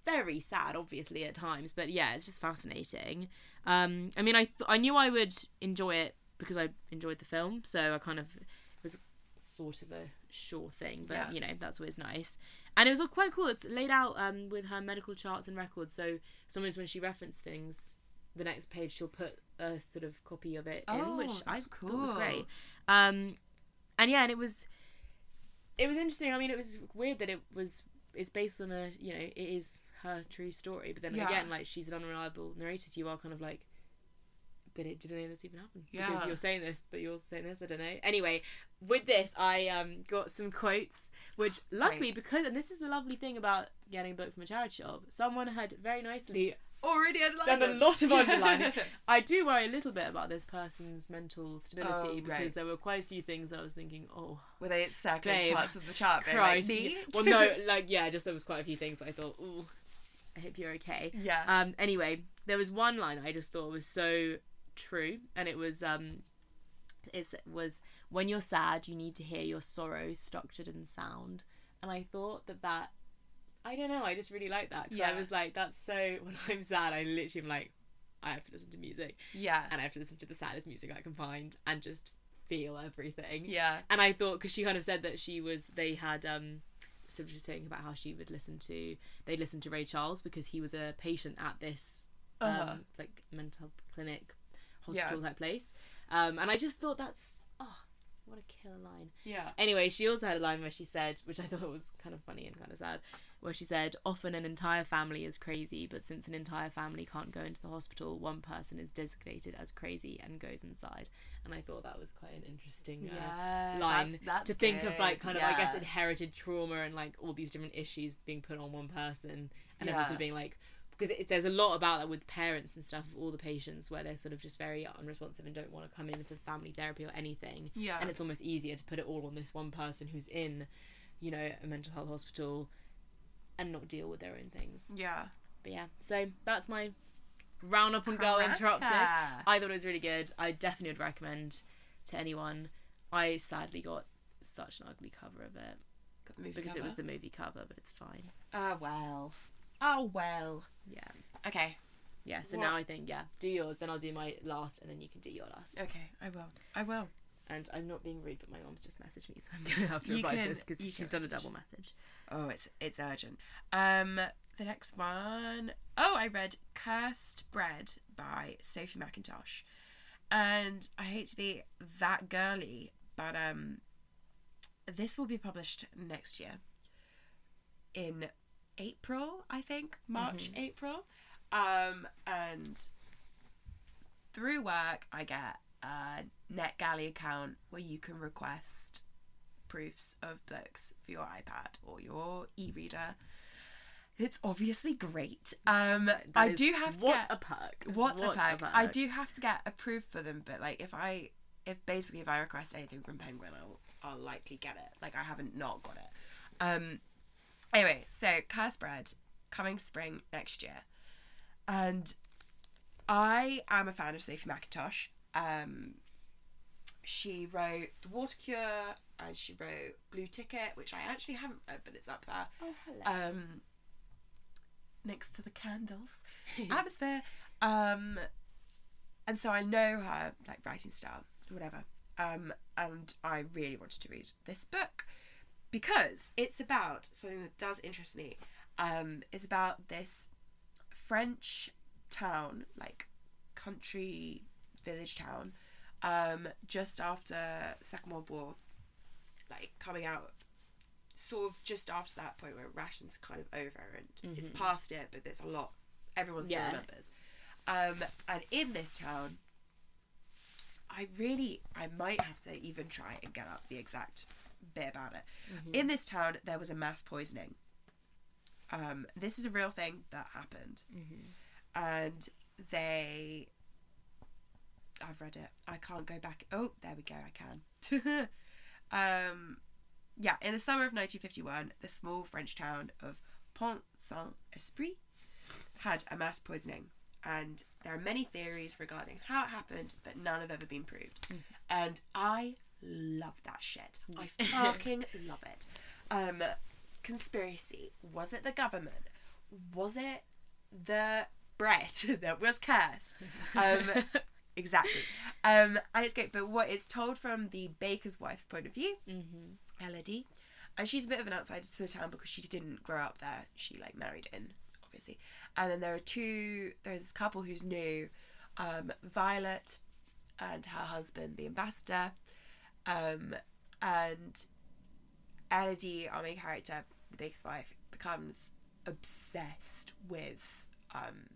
very sad, obviously, at times, but yeah, it's just fascinating. Um, I mean, I th- I knew I would enjoy it because I enjoyed the film, so I kind of it was sort of a sure thing, but Yeah. you know that's always nice. And it was all quite cool. It's laid out um, with her medical charts and records, so sometimes when she references things, the next page she'll put a sort of copy of it in, Oh, which I that's thought was cool. great. Um, and yeah, and it was it was interesting. I mean, it was weird that it was it's based on a you know it is her true story, but then Yeah. again, like she's an unreliable narrator, so you are kind of like. But it didn't this even happen? Because you're saying this, but you're saying this. I don't know. Anyway, with this, I um got some quotes, which luckily because and this is the lovely thing about getting a book from a charity shop, someone had very nicely Already underlined done a lot of underlining. I do worry a little bit about this person's mental stability Oh, because right. there were quite a few things I was thinking, oh, Were they circling Babe, parts of the chart? Christ. Like, well, no, like yeah, just there was quite a few things I thought, ooh, I hope you're okay. Yeah. Um. Anyway, there was one line I just thought was so true, and it was um, it was when you're sad, you need to hear your sorrow structured in sound, and I thought that that. I don't know. I just really like that because I was like, "That's so." When I'm sad, I literally am like, I have to listen to music, yeah. and I have to listen to the saddest music I can find, and just feel everything. Yeah. And I thought because she kind of said that she was they had um so she was saying about how she would listen to they listened to Ray Charles because he was a patient at this um Uh-huh. like mental clinic Yeah. hospital type place. Um and I just thought that's oh what a killer line. Yeah. Anyway, she also had a line where she said, which I thought was kind of funny and kind of sad, where she said, Often an entire family is crazy, but since an entire family can't go into the hospital, one person is designated as crazy and goes inside. And I thought that was quite an interesting uh, Yeah. line that's- that's to think of, like, good, kind of, I guess, inherited trauma and, like, all these different issues being put on one person. And Yeah. also being, like, because it, there's a lot about that with parents and stuff, all the patients, where they're sort of just very unresponsive and don't want to come in for family therapy or anything Yeah. and it's almost easier to put it all on this one person who's in you know a mental health hospital and not deal with their own things yeah. but yeah so that's my round roundup on girl interrupted i thought it was really good i definitely would recommend to anyone i sadly got such an ugly cover of it Got the movie because it was the movie cover but it's fine Oh well. Oh well. yeah Okay. yeah so What- now i think yeah do yours then i'll do my last and then you can do your last Okay. I will. I will. And i'm not being rude but my mom's just messaged me so i'm gonna have to You reply can- to this because she's done a double message. Oh, it's it's urgent. Um, the next one. Oh I read Cursed Bread by Sophie Mackintosh, and I hate to be that girly, but um, this will be published next year. In April, I think. March April, um, and through work I get a NetGalley account where you can request proofs of books for your iPad or your e-reader. It's obviously great. Um, That I is- do have to what get a perk. what, a What perk. I do have to get approved for them, but like if I if basically if I request anything from Penguin, I'll I'll likely get it. Like I haven't not got it. Um. Anyway, so Curse Bread coming spring next year, and I am a fan of Sophie Mackintosh. Um, she wrote The Water Cure and she wrote Blue Ticket, which I actually haven't read, but it's up there. Oh, hello. Um, next to the candles, atmosphere. Um, and so I know her like writing style, whatever. Um, and I really wanted to read this book because it's about something that does interest me. Um, it's about this French town, like country village town, um, just after the Second World War, like coming out, sort of just after that point where rations are kind of over and it's past it, but there's a lot everyone still Yeah. remembers. Um, and in this town, I really, I might have to even try and get up the exact bit about it. In this town, there was a mass poisoning. Um, this is a real thing that happened, and they. I've read it. I can't go back. Oh, there we go. I can. um, yeah, in the summer of 1951, the small French town of Pont Saint Esprit had a mass poisoning, and there are many theories regarding how it happened, but none have ever been proved. And I love that shit. I fucking love it. Um, conspiracy. Was it the government? Was it the bread that was cursed? Um, exactly. Um, and it's great. But what is told from the baker's wife's point of view, mm-hmm. Elodie, and she's a bit of an outsider to the town because she didn't grow up there. She like married in, obviously. And then there are two. There's this couple who's new, um, Violet, and her husband, the ambassador, um, and Elodie, our main character, the baker's wife, becomes obsessed with um,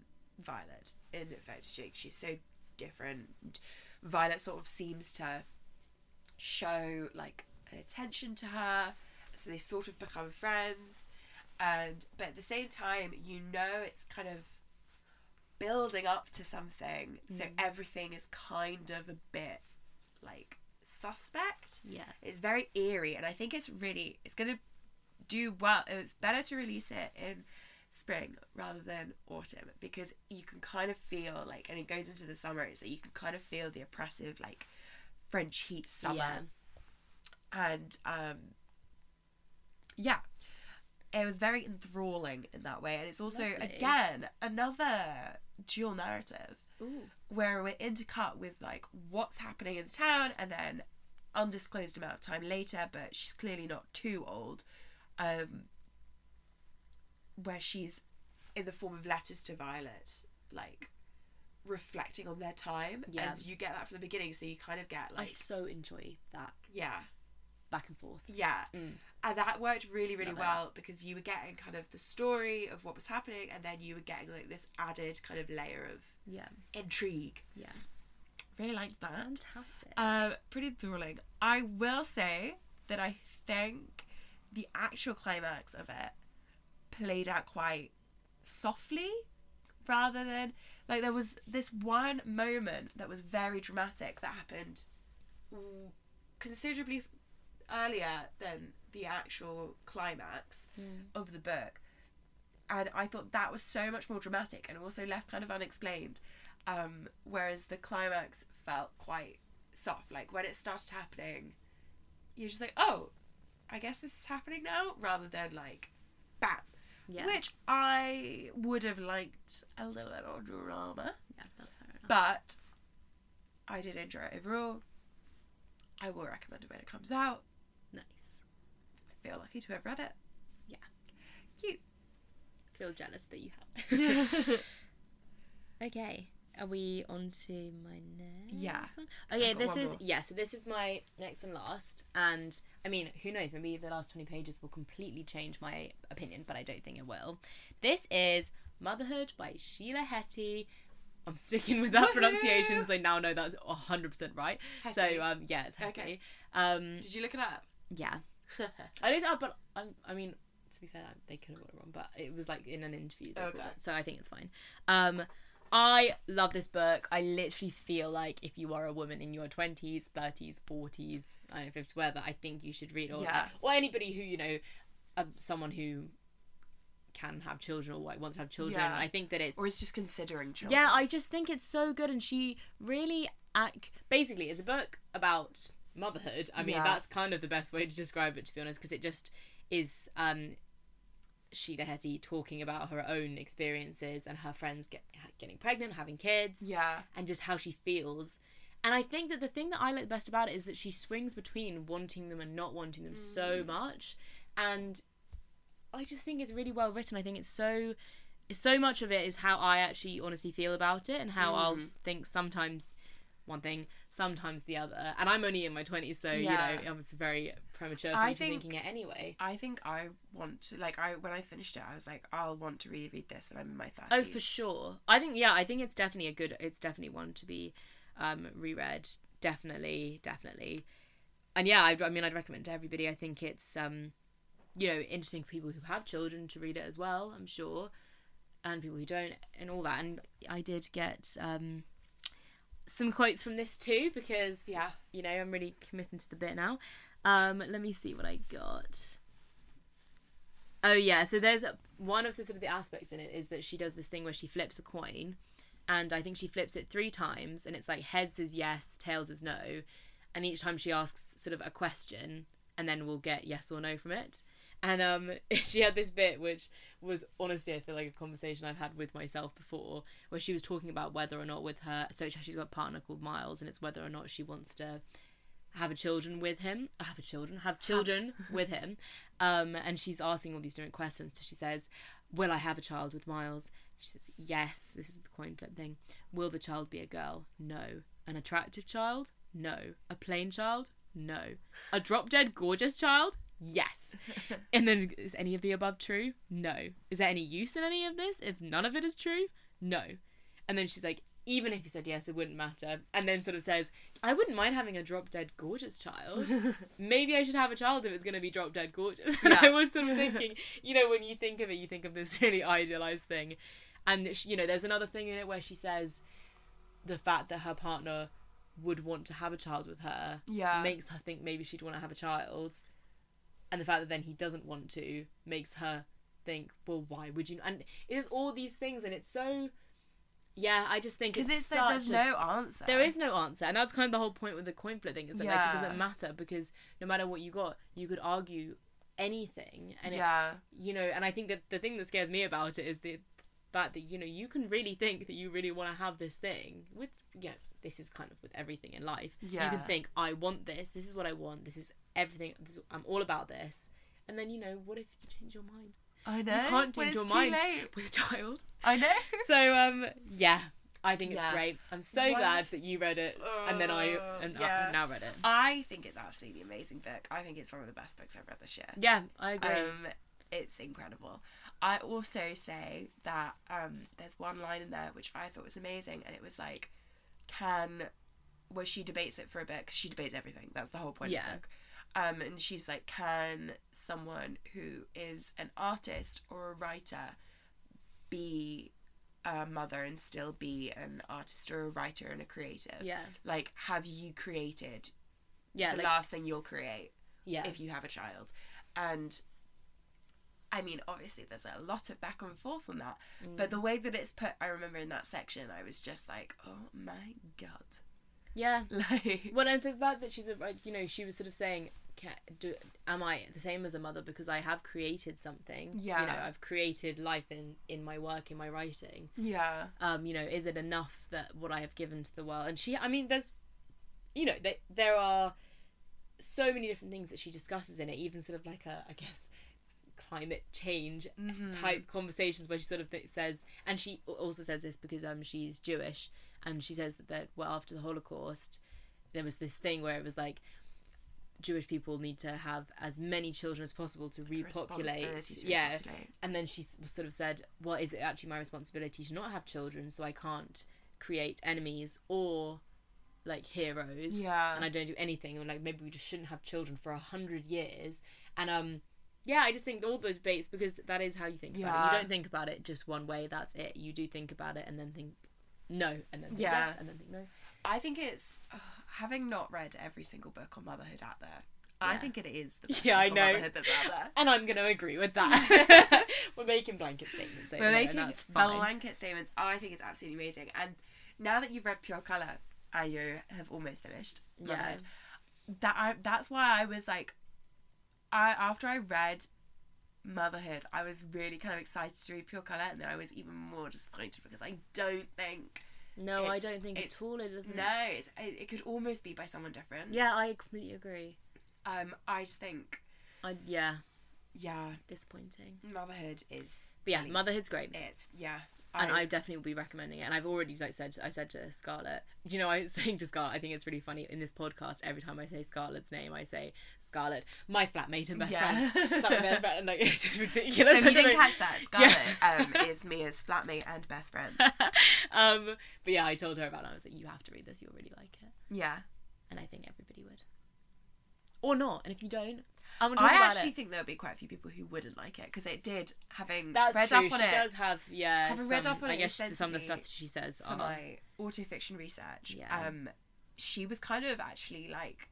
Violet. In fact, she, she's so different. Violet sort of seems to show like an attention to her, so they sort of become friends. And but at the same time, you know it's kind of building up to something, so mm. everything is kind of a bit like suspect. Yeah. It's very eerie, and I think it's really it's gonna do well. It's better to release it in spring rather than autumn because you can kind of feel like, and it goes into the summer, so you can kind of feel the oppressive like French heat summer, Yeah. and um, yeah. It was very enthralling in that way, and it's also Lovely. again another dual narrative Ooh. where we're intercut with like what's happening in the town and then undisclosed amount of time later but she's clearly not too old um where she's in the form of letters to violet like reflecting on their time Yeah. and you get that from the beginning so you kind of get like I so enjoy that yeah back and forth. yeah Mm. and that worked really really Love it. well because you were getting kind of the story of what was happening and then you were getting like this added kind of layer of Yeah. intrigue Yeah. really liked that Fantastic. Um, pretty thrilling. I will say that I think the actual climax of it played out quite softly rather than like there was this one moment that was very dramatic that happened considerably earlier than the actual climax Mm. of the book and i thought that was so much more dramatic and also left kind of unexplained um, whereas the climax felt quite soft like when it started happening you're just like oh i guess this is happening now rather than like bam yeah. which i would have liked a little bit more drama yeah, that's fair enough. but i did enjoy it overall i will recommend it when it comes out nice. i feel lucky to have read it Yeah. you Feel jealous that you have. yeah Okay. Are we on to my next Yeah. one? Okay, this is more. yeah, so this is my next and last and I mean, who knows, maybe the last 20 pages will completely change my opinion, but I don't think it will. This is Motherhood by Sheila Heti. I'm sticking with that pronunciation because I now know that's 100% right. Heti. So um yeah, it's Heti. Okay. Um did you look it up yeah. I looked it up, but I, I mean, to be fair, they could have got it wrong, but it was like in an interview. Okay. So I think it's fine. Um, I love this book. I literally feel like if you are a woman in your twenties, thirties, forties, I don't know, if fifties, whatever, I think you should read or Yeah. or anybody who you know, um, someone who can have children or like wants to have children. Yeah. I think that it's or is just considering children. yeah, I just think it's so good, and she really. Basically, it's a book about motherhood. I mean, Yeah. that's kind of the best way to describe it, to be honest, because it just is um, Sheila Heti talking about her own experiences and her friends get, getting pregnant, having kids, yeah, and just how she feels. And I think that the thing that I like the best about it is that she swings between wanting them and not wanting them so Mm. much, and I just think it's really well written. I think it's so, so much of it is how I actually honestly feel about it, and how I'll Mhm. think sometimes one thing, sometimes the other. And I'm only in my twenties, so Yeah. you know, it's very premature for I me to be think- thinking it anyway. I think I want to like I when I finished it, I was like, I'll want to reread this when I'm in my thirties. Oh, for sure. I think yeah, I think it's definitely a good. It's definitely one to be um, reread. Definitely, definitely. And yeah, I, I mean, I'd recommend to everybody. I think it's um, you know interesting for people who have children to read it as well. I'm sure, and people who don't, and all that. And I did get um, some quotes from this too because Yeah. you know I'm really committing to the bit now. Um, let me see what I got. Oh yeah, so there's one of the sort of the aspects in it is that she does this thing where she flips a coin, and I think she flips it three times, and it's like heads is yes, tails is no, and each time she asks sort of a question, and then we'll get yes or no from it. And um, she had this bit which was honestly, I feel like a conversation I've had with myself before, where she was talking about whether or not with her. So she's got a partner called Miles, and it's whether or not she wants to have a children with him, have a children, have children with him. Um, and she's asking all these different questions. So she says, "Will I have a child with Miles?" She says, "Yes." This is the coin flip thing. Will the child be a girl? No. An attractive child? No. A plain child? No. A drop dead gorgeous child? Yes. and then is any of the above true? No. Is there any use in any of this? If none of it is true? No. And then she's like, even if you said yes, it wouldn't matter. And then sort of says, I wouldn't mind having a drop dead gorgeous child. Maybe I should have a child if it's going to be drop dead gorgeous. And Yeah. I was sort of thinking, you know, when you think of it, you think of this really idealized thing. And, she, you know, there's another thing in it where she says the fact that her partner would want to have a child with her yeah, makes her think maybe she'd want to have a child. And the fact that then he doesn't want to makes her think, well, why would you? And it's all these things, and it's so. Yeah, I just think because it's, it's like there's a- no answer. there is no answer, and that's kind of the whole point with the coin flip thing. Is that like it doesn't matter because no matter what you got, you could argue anything, and it, yeah, you know. And I think that the thing that scares me about it is the fact that you know you can really think that you really want to have this thing with yeah. This is kind of with everything in life. You can think, I want this. This is what I want. This is everything. This, I'm all about this. And then you know, what if you change your mind I know. you can't change your mind late. with a child? I know. So um, yeah, I think it's Yeah. great. I'm so One- glad that you read it, and then I Uh, and yeah. I've now read it. I think it's absolutely amazing book. I think it's one of the best books I've read this year. Yeah, I agree. Um, it's incredible. I also say that um, there's one line in there which I thought was amazing, and it was like, "Can," where she debates it for a bit because she debates everything. That's the whole point Yeah. of the book. Um, and she's like, "Can someone who is an artist or a writer be a mother and still be an artist or a writer and a creative? yeah, Like, have you created yeah, the like, last thing you'll create?" yeah, if you have a child. And I mean, obviously, there's a lot of back and forth on that. Mm. But the way that it's put, I remember in that section, I was just like, oh my god. yeah. Like, Well, and the fact that she's a, like, you know, she was sort of saying, do, "Am I the same as a mother because I have created something? Yeah. you know, I've created life in in my work, in my writing. yeah. um, you know, is it enough that what I have given to the world? And she, I mean, there's, you know, there, there are so many different things that she discusses in it, even sort of like a, I guess, climate change Mhm. type conversations where she sort of says, and she also says this because um she's Jewish, and she says that, that well after the Holocaust, there was this thing where it was like. Jewish people need to have as many children as possible to repopulate. To yeah, repopulate. and then she sort of said, "Well, is it actually my responsibility to not have children, so I can't create enemies or like heroes? Yeah. and I don't do anything, or like maybe we just shouldn't have children for a hundred years." And um, yeah, I just think all those debates because that is how you think about it. You don't think about it just one way. That's it. You do think about it and then think no, and then think Yeah. yes, and then think no. I think it's, uh, having not read every single book on motherhood out there, I think it is the best Yeah, I know. motherhood that's out there. And I'm going to agree with that. We're making blanket statements. We're making and that's fine. blanket statements. I think it's absolutely amazing. And now that you've read Pure Color and you have almost finished Yeah. Motherhood, that I, that's why I was like, I after I read Motherhood, I was really kind of excited to read Pure Color, and then I was even more disappointed because I don't think No, I don't think it's- at all. It doesn't. no, it's, it, it could almost be by someone different. Yeah, I completely agree. Um, I just think, I yeah, yeah, disappointing. Motherhood is. But yeah, really motherhood's great. it. Yeah, and I definitely will be recommending it. And I've already like said, I said to Scarlett, you know, I was saying to Scarlett, I think it's really funny in this podcast. Every time I say Scarlett's name, I say Scarlett, my flatmate and best Yeah. friend. My best friend, like it's just So ridiculous. if you didn't catch that, Scarlett um, is Mia's flatmate and best friend. um, but yeah, I told her about it. I was like, you have to read this. You'll really like it, Yeah, and I think everybody would, or not. And if you don't, I'm gonna talk I about actually it. think there'll be quite a few people who wouldn't like it because it did having That's read true. up on she it does have yeah. Having some, read up on I it guess some of the stuff she says for are my autofiction research. Yeah. Um, she was kind of actually like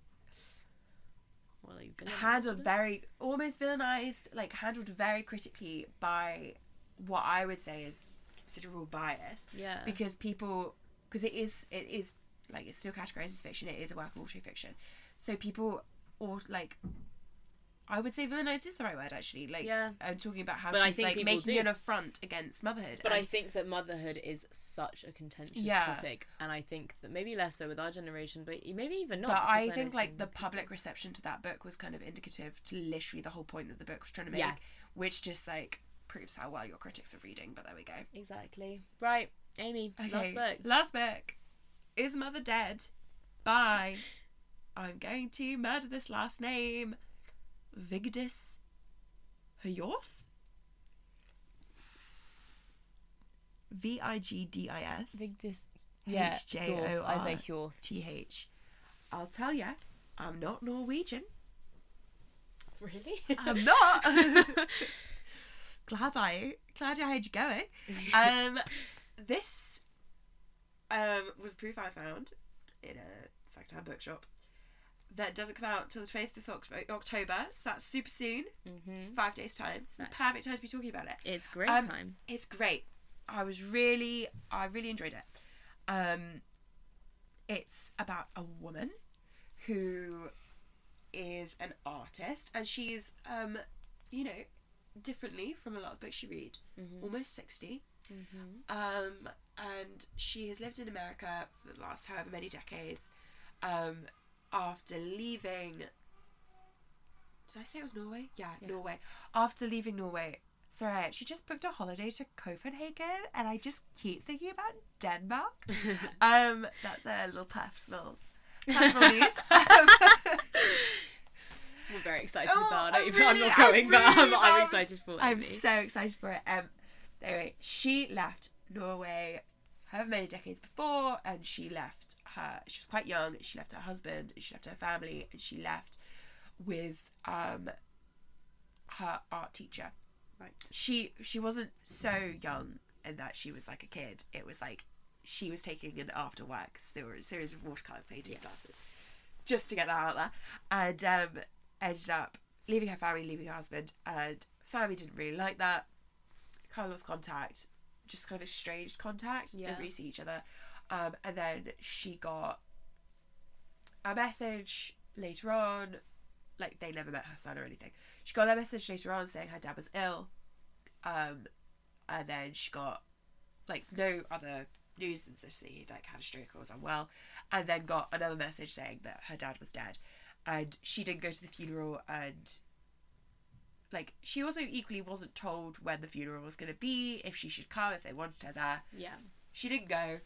well, you gonna handled very almost villainized, like handled very critically by what I would say is considerable bias yeah because people because it is it is like it's still categorized as fiction. It is a work of literary autofiction, so people or like. I would say villainized is the right word actually. Like Yeah. I'm talking about how But she's like making do. an affront against motherhood. But I think that motherhood is such a contentious Yeah. topic, and I think that maybe less so with our generation, but maybe even not. but I think like the people- public reception to that book was kind of indicative to literally the whole point that the book was trying to make, Yeah. which just like proves how well your critics are reading. But there we go. exactly right, Amy. Okay, Last book. Last book. Is Mother Dead? Bye. I'm going to murder this last name. Vigdis Hayorth? V I G D I S Vigdis. H J O I R Hjorth. T H. I'll tell ya, I'm not Norwegian. Really? I'm not. glad I glad I had you going. Um, this um was proof I found in a secondhand bookshop that doesn't come out till the 20th of October, so that's super soon, hmm five days time. It's the perfect time to be talking about it. It's great Um, time. It's great. I was really, I really enjoyed it. Um, it's about a woman who is an artist, and she's, um, you know, differently from a lot of books you read, Mhm. almost sixty. Mhm. Um, and she has lived in America for the last however many decades. Um, after leaving, did I say it was Norway? Yeah, Yeah. Norway. After leaving Norway, sorry, I actually just booked a holiday to Copenhagen, and I just keep thinking about Denmark. um, that's a little personal, personal news. Um, We're very excited Oh, about I'm it. really- I'm not going, I'm but I'm, really I'm excited for it. I'm so excited for it. Um, anyway, she left Norway however many decades before, and she left her. She was quite young. She left her husband. She left her family, and she left with um her art teacher. Right. She she wasn't so young in that she was like a kid. It was like she was taking an after work series of watercolor painting classes just to get that out there, and um, ended up leaving her family, leaving her husband, and family didn't really like that. Kind of lost contact, just kind of estranged contact. Yeah. Didn't really see each other, um, and then she got a message later on. Like they never met her son or anything. She got a message later on saying her dad was ill, um, and then she got like no other news that he like had a stroke or was unwell, and then got another message saying that her dad was dead, and she didn't go to the funeral and like she also equally wasn't told when the funeral was going to be if she should come if they wanted her there Yeah. she didn't go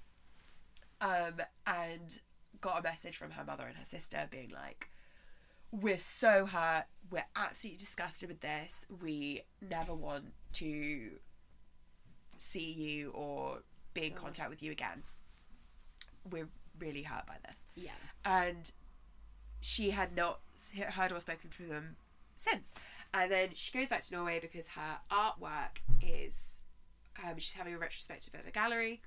um and got a message from her mother and her sister being like we're so hurt we're absolutely disgusted with this we never want to see you or be in contact with you again we're really hurt by this Yeah. and she had not heard or spoken to them since. And then she goes back to Norway because her artwork is um, she's having a retrospective at a gallery,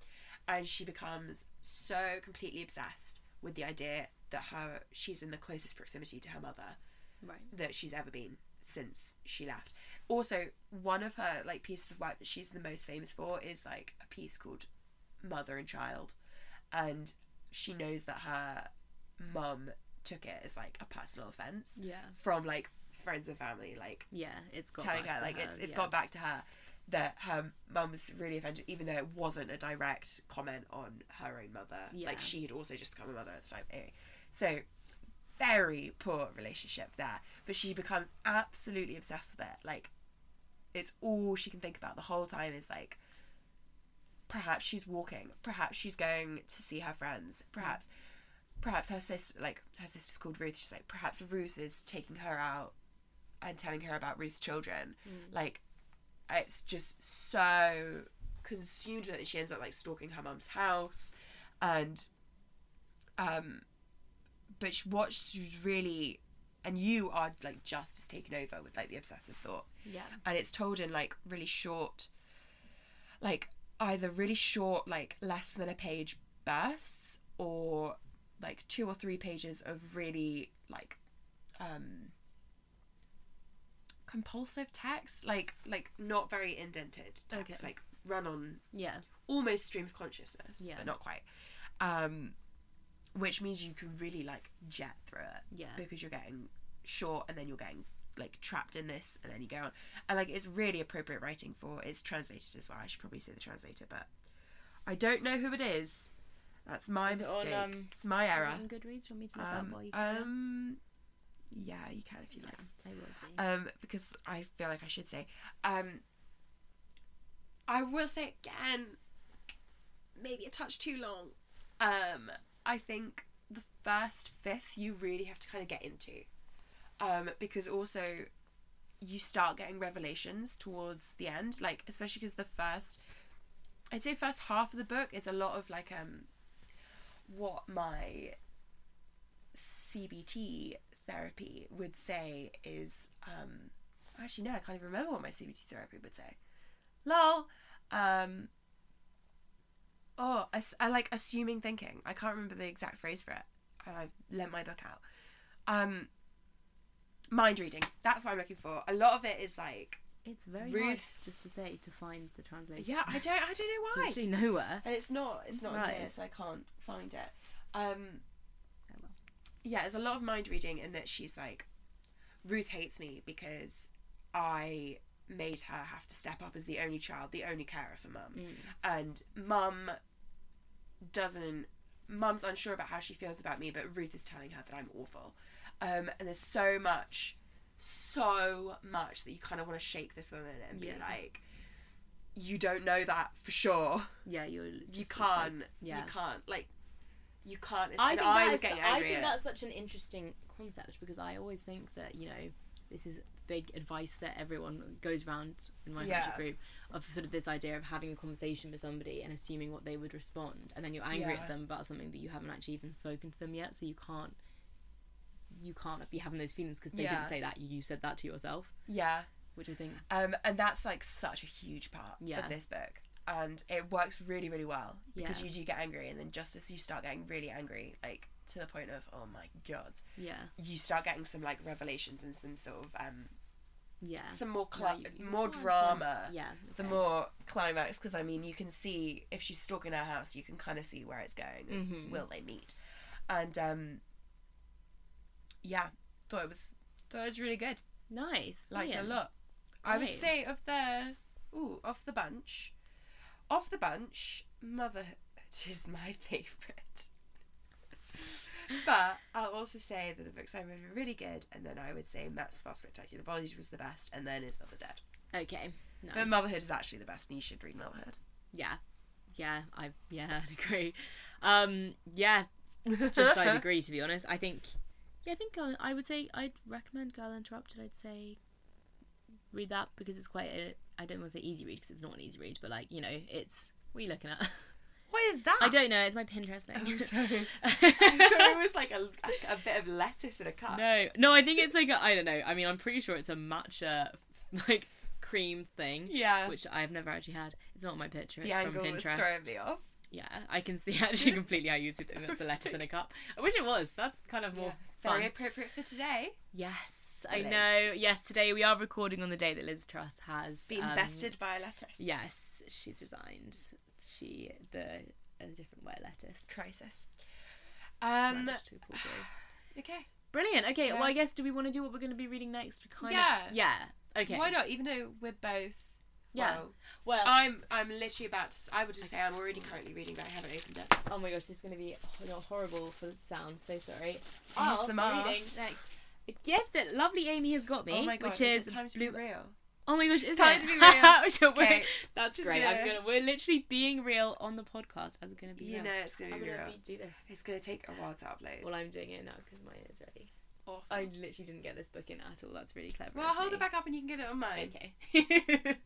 and she becomes so completely obsessed with the idea that her she's in the closest proximity to her mother Right. that she's ever been since she left. Also, one of her like pieces of work that she's the most famous for is like a piece called Mother and Child, and she knows that her mum took it as like a personal offense Yeah. from like friends and family, like Yeah. It's got telling her like it's it's yeah. got back to her that her mum was really offended, even though it wasn't a direct comment on her own mother. Yeah. Like she had also just become a mother at the time. Anyway, so very poor relationship there. But she becomes absolutely obsessed with it. Like it's all she can think about the whole time is like perhaps she's walking, perhaps she's going to see her friends, perhaps perhaps her sister like her sister's called Ruth, she's like perhaps Ruth is taking her out and telling her about Ruth's children. Mm. Like it's just so consumed with it. She ends up like stalking her mum's house, and um, but sh- what she's really, and you are like just as taken over with like the obsessive thought, Yeah. and it's told in like really short, like either really short, like less than a page bursts, or like two or three pages of really like um compulsive text like like not very indented text Okay. like run on Yeah. almost stream of consciousness Yeah. but not quite um which means you can really like jet through it Yeah. because you're getting short and then you're getting like trapped in this and then you go on and like it's really appropriate writing for it's translated as well i should probably say the translator but i don't know who it is that's my Is it on, mistake um, it's my error Goodreads, want me to look that um, while you can? um yeah you can if you yeah, like. I will do. um because i feel like i should say um i will say again maybe a touch too long. Um i think the first fifth you really have to kind of get into. Um because also you start getting revelations towards the end like especially because the first i'd say first half of the book is a lot of like um what my cbt therapy would say is um actually no i can't even remember what my cbt therapy would say. Lol. Um oh I, I like assuming thinking. I can't remember the exact phrase for it i've lent my book out. Um mind reading. That's what i'm looking for. A lot of it is like It's very hard just to say to find the translation. yeah i don't i don't know It's why. literally nowhere. and it's not it's not in here so i can't find it. Um. Yeah, there's a lot of mind reading in that she's like, Ruth hates me because I made her have to step up as the only child, the only carer for mum. Mm. And mum doesn't, mum's unsure about how she feels about me, but Ruth is telling her that I'm awful. Um, and there's so much, so much that you kind of want to shake this woman and be Yeah. like, you don't know that for sure. Yeah, you're. You can't. like- yeah. You can't. Like, you can't. I think, I is- I think that's such an interesting concept because I always think that you know this is big advice that everyone goes around in my Yeah. group of sort of this idea of having a conversation with somebody and assuming what they would respond, and then you're angry Yeah. at them about something that you haven't actually even spoken to them yet, so you can't you can't be having those feelings because they Yeah. didn't say that you said that to yourself, Yeah. which I think Um, and that's like such a huge part of this book. And it works really, really well because Yeah. you do get angry, and then just as you start getting really angry, like to the point of oh my god, yeah you start getting some like revelations and some sort of um yeah some more Yeah, cli- you- you more drama. yeah The more climax, because I mean, you can see if she's stalking her house, you can kind of see where it's going. Mhm. Will they meet? And um, yeah, thought it was thought it was really good. nice liked it a lot. I would say of the ooh of the bunch, of the bunch, Motherhood is my favourite. but I'll also say that the books I read were really good, and then I would say Matt's Far Spectacular Voyage was the best, and then is Mother Dead. okay nice. But Motherhood is actually the best, and you should read Motherhood. yeah yeah i yeah i'd agree um yeah just i'd agree to be honest i think yeah i think Girl, i would say i'd recommend girl interrupted i'd say read that because it's quite a i don't want to say easy read because it's not an easy read but like you know it's what are you looking at What is that? i don't know it's my pinterest thing Oh, sorry. It was like a, a, a bit of lettuce in a cup. no no i think it's like I i don't know i mean i'm pretty sure it's a matcha like cream thing Yeah. which i've never actually had it's not my picture it's the from angle was pinterest throwing me off. Yeah, I can see actually completely how you'd see that it's a lettuce in a cup. I wish it was. That's kind of more Very fun. appropriate for today. Yes. I Liz. know. Yes, today we are recording on the day that Liz Truss has been um, bested by a lettuce. Yes, she's resigned. She the a different way lettuce. Crisis. Um. Radish to the poor grave. Okay. Brilliant. Okay, Yeah. well I guess do we want to do what we're going to be reading next? We kind Yeah. of Yeah. Okay. Why not? Even though we're both. Yeah. Well, Well, I'm. I'm literally about to. I would just say I'm already currently reading, but I haven't opened it. oh my gosh, this is going to be horrible for the sound. So sorry. ASMR. Oh, reading next. A gift that lovely Amy has got me, oh my god! which is is time to blue. be real? Oh my gosh, It's time it? to be real. Okay, That's just great. I'm gonna- gonna. We're literally being real on the podcast as we're gonna be You real. know it's gonna be. I'm be gonna real. be, do this. It's gonna take a while to upload. Well, I'm doing it now because mine is ready. Awful. I literally didn't get this book in at all. That's really clever. well, hold me. it back up and you can get it on mine. Okay.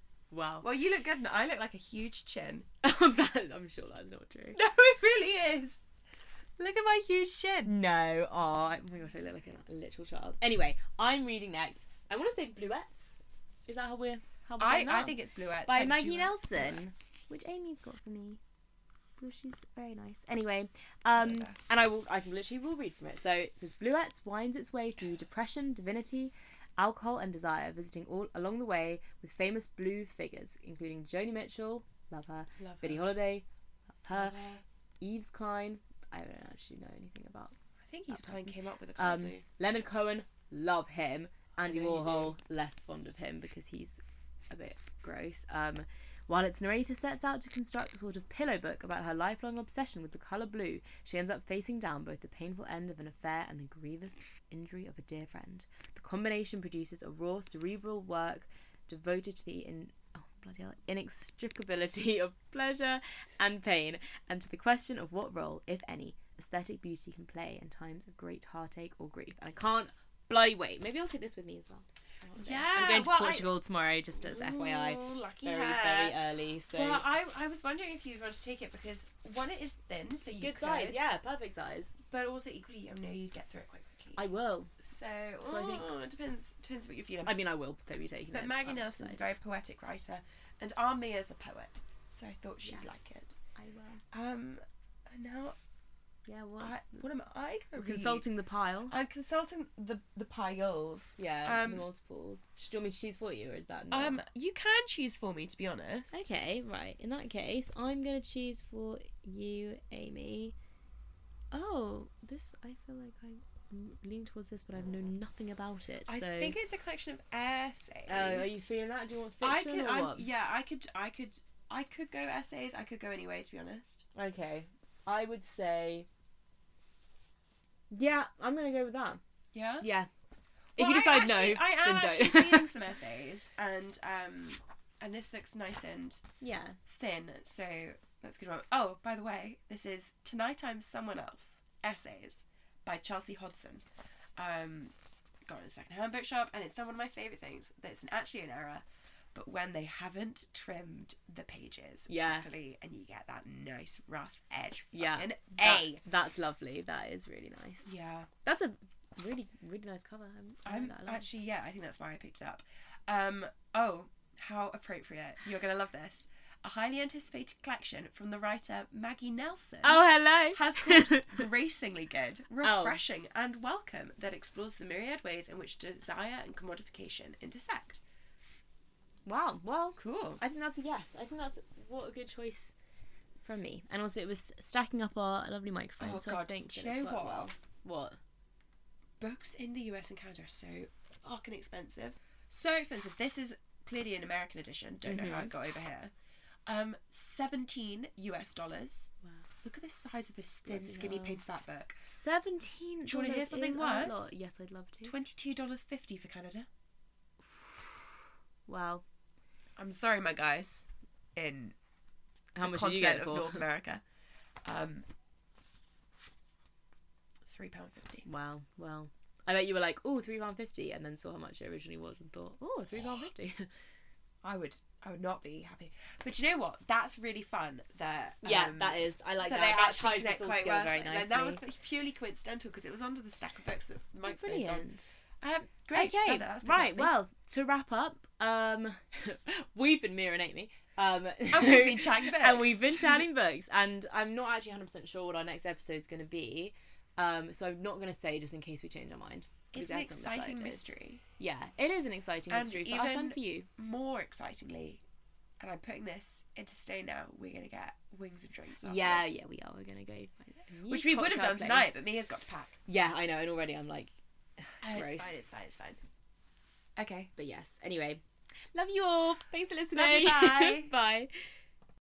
wow. Well, you look good, and I look like a huge chin. That, I'm sure that's not true. No, it really is. Look at my huge chin. No. Oh, oh my gosh, I look like a literal child. Anyway, I'm reading next. I want to say Bluets. Is that how we're how we're I, saying I think it's bluettes. by like Maggie duets, Nelson, bluettes. which Amy's got for me. Well, she's very nice. Anyway, um, and I will, I can literally will read from it. So, this Bluets winds its way through depression, divinity, alcohol, and desire, visiting all along the way with famous blue figures, including Joni Mitchell, love her, Love Billie her. Holiday, love her, Love her. Yves Klein. I don't actually know anything about I think he's kind person. came up with a um, blue. Leonard Cohen. Love him. Andy know you do. Warhol. Less fond of him because he's a bit gross. Um, while its narrator sets out to construct a sort of pillow book about her lifelong obsession with the colour blue, she ends up facing down both the painful end of an affair and the grievous injury of a dear friend. The combination produces a raw, cerebral work devoted to the in bloody hell, inextricability of pleasure and pain, and to the question of what role, if any, aesthetic beauty can play in times of great heartache or grief. And I can't bloody wait. Maybe I'll take this with me as well. Yeah, I'm going to well, I- Portugal tomorrow, just as FYI. Ooh, lucky Very, her. very early. So Well, I, I was wondering if you'd want to take it because one, it is thin, so you good could, size, yeah, perfect size. But also equally, I know you'd get through it quite quickly. I will. so, So I think- oh, it depends depends what you're feeling. I mean, I will be taking it. but. Maggie Nelson's a very poetic writer, and our Mia's a poet, so I thought she'd Yes. like it. I will. Um, and now, Yeah, well, I, what am I gonna read? consulting the pile. I'm consulting the the piles. Yeah, Um, the multiples. Do you want me to choose for you, or is that not? Um, you can choose for me, to be honest. Okay, right. In that case, I'm gonna choose for you, Amy. Oh, this I feel like I lean towards this, but I know nothing about it. I think it's a collection of essays. Oh, are you feeling that? Do you want I fiction could, or I'm, what? yeah, I could, I could, I could go essays. I could go anyway, to be honest. Okay, I would say. Yeah, I'm gonna go with that. Yeah. Yeah. If Well, you I decide actually- no, I am then actually don't. reading some essays, and um, and this looks nice and yeah. thin, so that's a good one. Oh, by the way, this is Tonight I'm Someone Else Essays by Chelsea Hodson. Um, got it in a second-hand bookshop, and it's done one of my favourite things. That's an, actually an error, but when they haven't trimmed the pages Yeah. properly, and you get that nice rough edge. Yeah, That- A. that's lovely. That is really nice. Yeah. That's a really, really nice cover. I'm, I I'm that actually yeah, I think that's why I picked it up. Um, oh, how appropriate! You're gonna love this. A highly anticipated collection from the writer Maggie Nelson Oh, hello. has called "Gracingly Good, Oh. Refreshing, and Welcome" that explores the myriad ways in which desire and commodification intersect. wow. Well, Cool. I think that's a yes. I think that's what a good choice from me. And also, it was stacking up our lovely microphone. Oh, so I God. think that you it's know worked what? well. What? Books in the US and Canada are so fucking expensive. So expensive. This is clearly an American edition. Don't know how it mm-hmm. got over here. Um, 17 US dollars. Wow. Look at the size of this thin, Bloody skinny hell. paperback book. Seventeen. Do you wanna hear dollars something worse? Yes, I'd love to. Twenty-two dollars fifty for Canada. Wow. I'm sorry, my guys. In How the much did you continent get it of for? North America, um, three pound fifty. Wow. Well, I bet you were like, oh, three pound fifty, and then saw how much it originally was and thought, oh, three pound fifty. I would, I would not be happy. But you know what? That's really fun. That yeah, um, that is. I like that that. they That actually connect quite well. very nicely. that was purely coincidental because it was under the stack of books that microphone's on. brilliant. Um, great. Okay, No, that's right. Well, to wrap up, um, we've been Mia and Amy. Um, and we've been chatting books. and we've been chatting books, and I'm not actually 100 percent sure what our next episode's going to be. Um, so I'm not going to say just in case we change our mind. It's an on exciting mystery. Yeah, it is an exciting And mystery for us and for you. More excitingly, and I'm putting this into stay now. We're gonna get wings and drinks. Yeah, afterwards. yeah, we are. We're gonna go find Which we would have done place. tonight, but Mia's got to pack. Yeah, I know, and already I'm like, Oh, Gross. it's fine. It's fine. It's fine. Okay. but yes. Anyway, love you all. Thanks for listening. You, bye. bye.